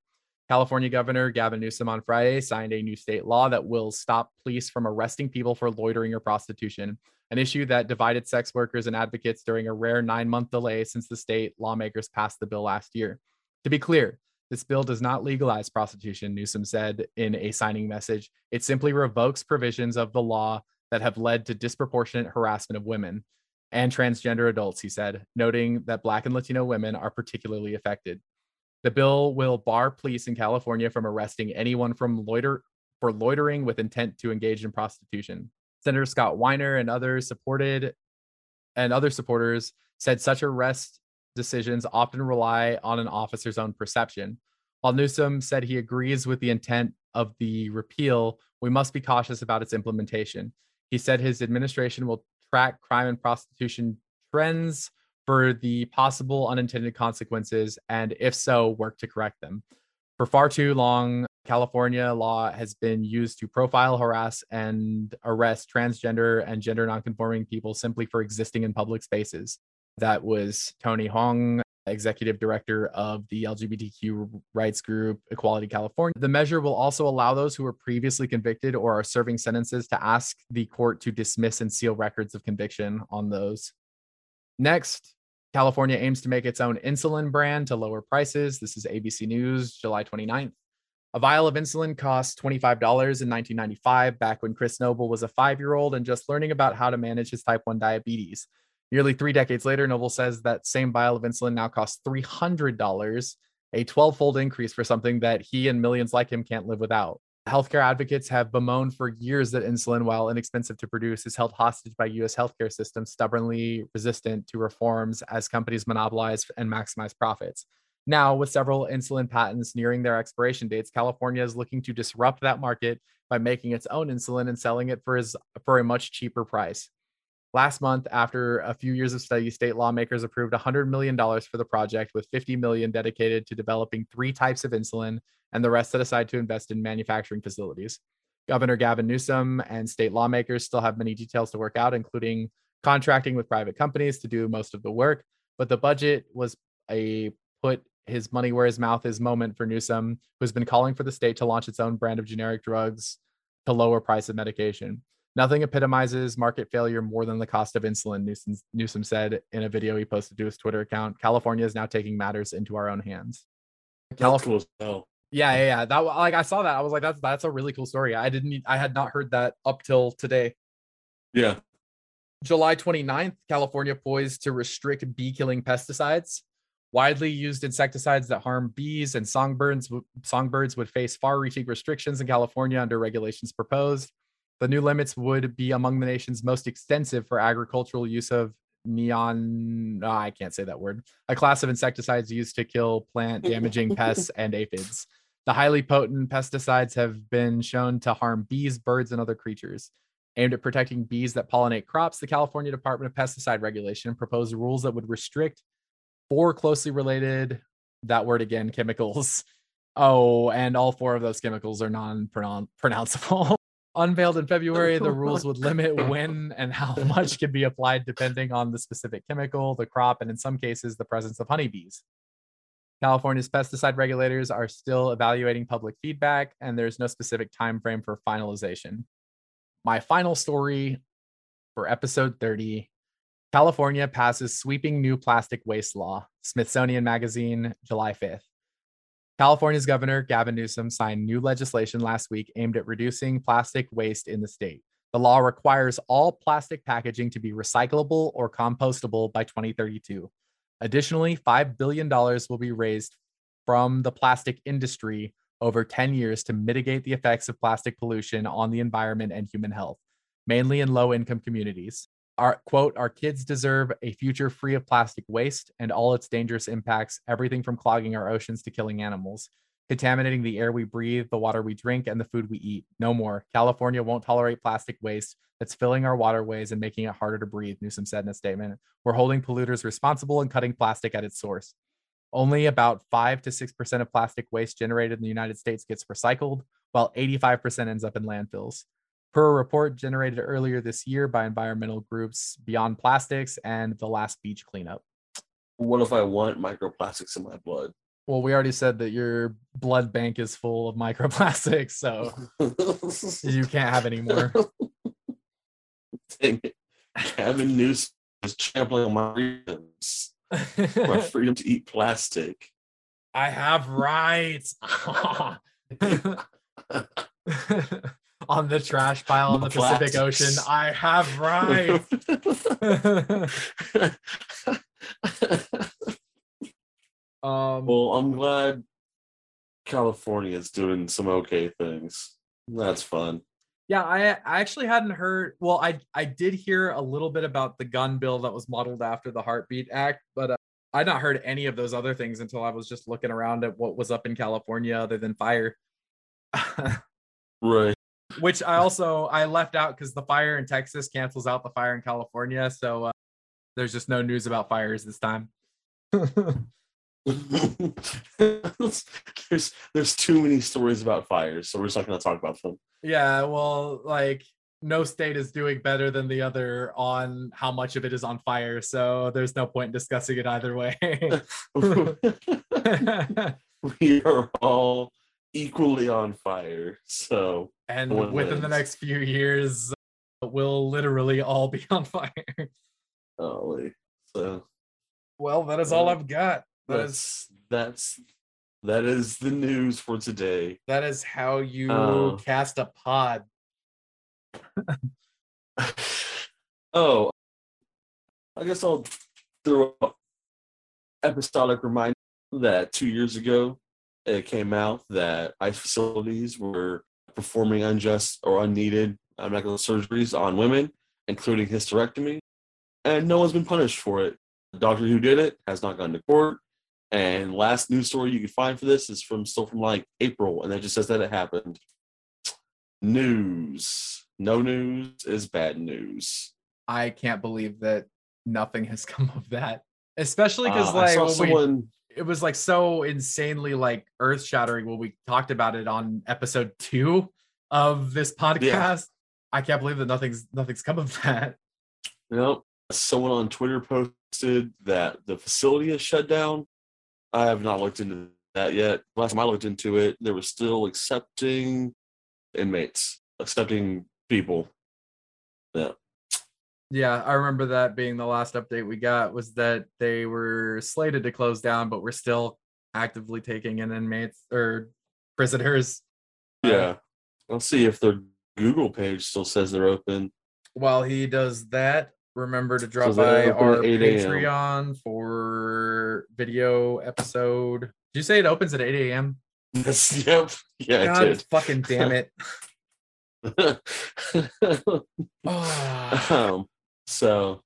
California Governor Gavin Newsom on Friday signed a new state law that will stop police from arresting people for loitering or prostitution, an issue that divided sex workers and advocates during a rare nine month delay since the state lawmakers passed the bill last year. To be clear, this bill does not legalize prostitution, Newsom said in a signing message. It simply revokes provisions of the law that have led to disproportionate harassment of women and transgender adults, he said, noting that Black and Latino women are particularly affected. The bill will bar police in California from arresting anyone from loiter for loitering with intent to engage in prostitution. Senator Scott Wiener and others supported and other supporters said such arrest decisions often rely on an officer's own perception. While Newsom said he agrees with the intent of the repeal, we must be cautious about its implementation. He said his administration will track crime and prostitution trends for the possible unintended consequences, and if so, work to correct them. For far too long, California law has been used to profile, harass, and arrest transgender and gender nonconforming people simply for existing in public spaces. That was Tony Hoang, executive director of the LGBTQ rights group Equality California. The measure will also allow those who were previously convicted or are serving sentences to ask the court to dismiss and seal records of conviction on those. Next, California aims to make its own insulin brand to lower prices. This is ABC News, July 29th. A vial of insulin cost $25 in 1995, back when Chris Noble was a five year old and just learning about how to manage his type 1 diabetes. Nearly three decades later, Noble says that same vial of insulin now costs $300, a 12 fold increase for something that he and millions like him can't live without. Healthcare advocates have bemoaned for years that insulin, while inexpensive to produce, is held hostage by US healthcare systems, stubbornly resistant to reforms as companies monopolize and maximize profits. Now, with several insulin patents nearing their expiration dates, California is looking to disrupt that market by making its own insulin and selling it for, his, for a much cheaper price. Last month, after a few years of study, state lawmakers approved $100 million for the project, with $50 million dedicated to developing three types of insulin, and the rest set aside to invest in manufacturing facilities. Governor Gavin Newsom and state lawmakers still have many details to work out, including contracting with private companies to do most of the work. But the budget was a put his money where his mouth is moment for Newsom, who's been calling for the state to launch its own brand of generic drugs to lower price of medication. Nothing epitomizes market failure more than the cost of insulin, Newsom, Newsom said in a video he posted to his Twitter account. California is now taking matters into our own hands. California. Cool yeah, yeah, yeah. That like I saw that. I was like, that's that's a really cool story. I didn't I had not heard that up till today. Yeah. July 29th, California poised to restrict bee killing pesticides. Widely used insecticides that harm bees and songbirds songbirds would face far-reaching restrictions in California under regulations proposed. The new limits would be among the nation's most extensive for agricultural use of neon. Oh, I can't say that word. A class of insecticides used to kill plant damaging pests *laughs* and aphids. The highly potent pesticides have been shown to harm bees, birds, and other creatures. Aimed at protecting bees that pollinate crops, the California Department of Pesticide Regulation proposed rules that would restrict four closely related, that word again, chemicals. *laughs* Oh, and all four of those chemicals are non *laughs* pronounceable. Unveiled in February, the *laughs* rules would limit when and how *laughs* much can be applied depending on the specific chemical, the crop, and in some cases, the presence of honeybees. California's pesticide regulators are still evaluating public feedback, and there's no specific time frame for finalization. My final story for episode 30 California passes sweeping new plastic waste law. Smithsonian Magazine, July 5th. California's Governor Gavin Newsom signed new legislation last week aimed at reducing plastic waste in the state. The law requires all plastic packaging to be recyclable or compostable by 2032. Additionally, $5 billion will be raised from the plastic industry over 10 years to mitigate the effects of plastic pollution on the environment and human health, mainly in low income communities our quote our kids deserve a future free of plastic waste and all its dangerous impacts everything from clogging our oceans to killing animals contaminating the air we breathe the water we drink and the food we eat. No more. California won't tolerate plastic waste that's filling our waterways and making it harder to breathe newsom said in a statement. We're holding polluters responsible and cutting plastic at its source. Only about 5 to 6% of plastic waste generated in the united states gets recycled while 85% ends up in landfills per a report generated earlier this year by environmental groups Beyond Plastics and the Last Beach Cleanup. What if I want microplastics in my blood? Well, we already said that your blood bank is full of microplastics, so *laughs* you can't have any more. Dang it. Gavin Newsom is trampling on my freedoms. My *laughs* freedom to eat plastic. I have rights. *laughs* On the trash pile in the Pacific Ocean, I have rights. *laughs* *laughs* um, well, I'm glad California is doing some okay things. That's fun. yeah, I I actually hadn't heard. Well, I I did hear a little bit about the gun bill that was modeled after the Heartbeat Act, but uh, I'd not heard any of those other things until I was just looking around at what was up in California other than fire. *laughs* Right. Which I also I left out because the fire in Texas cancels out the fire in California, so uh, there's just no news about fires this time. *laughs* there's there's too many stories about fires, so we're just not going to talk about them. yeah, well, like no state is doing better than the other on how much of it is on fire, so there's no point in discussing it either way. *laughs* *laughs* we are all equally on fire. So and within the next few years, uh, we'll literally all be *laughs* on fire. golly. so Well, that is all Uh, I've got. That is that's that's that is the news for today. that is how you Uh, cast a pod. *laughs* oh, I guess I'll throw a episodic reminder that two years ago it came out that ICE facilities were performing unjust or unneeded uh, medical surgeries on women, including hysterectomy, and no one's been punished for it. The doctor who did it has not gone to court. And last news story you can find for this is from still from like April, and that just says that it happened. News. No news is bad news. I can't believe that nothing has *laughs* come of that. Especially because Uh, I like saw when we- someone it was like so insanely like earth shattering when we talked about it on episode two of this podcast. I can't believe that nothing's nothing's come of that. You know, someone on Twitter posted that the facility is shut down. I have not looked into that yet. Last time I looked into it, they were still accepting inmates, accepting people. Yeah. Yeah, I remember that being the last update we got was that they were slated to close down, but we're still actively taking in inmates or prisoners. Yeah. I'll see if their Google page still says they're open. While he does that, remember to drop So by our Patreon for video episode. Did you say it opens at 8 a.m.? Yes, yep. Yeah, God fucking damn it. Oh, *laughs* *sighs* um, so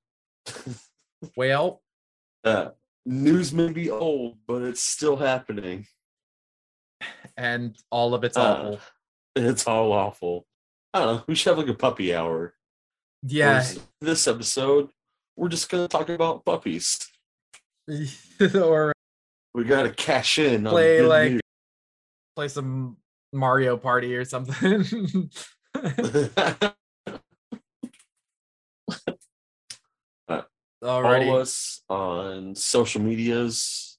well, *laughs* uh, news may be old, but it's still happening. and all of it's Uh, awful. It's all awful. I don't know. We should have like a puppy hour. Yeah. Whereas This episode, we're just gonna talk about puppies. *laughs* or We gotta cash in. Play, like, news. play some Mario Party or something. *laughs* Follow Alrighty. us on social medias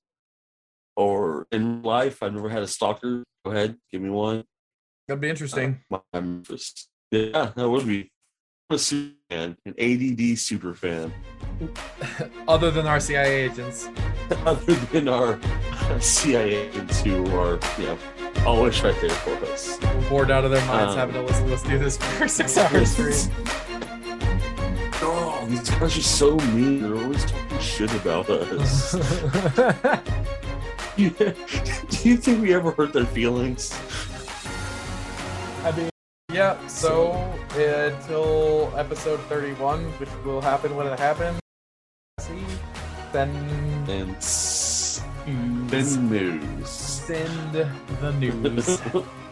or in life. I've never had a stalker. Go ahead, give me one. That'd be interesting. My Memphis. Yeah, that would be. I'm a super fan, an ADD super fan. *laughs* Other than our CIA agents. *laughs* Other than our *laughs* CIA agents who are, you know, always right there for us. bored out of their minds Um, having to listen to us do this for six hours straight. Oh, these guys are so mean. They're always talking shit about us. *laughs* *laughs* Do you think we ever hurt their feelings? I mean, yeah. So until episode thirty-one, which will happen when it happens. See, then And s- the news. send the news. *laughs*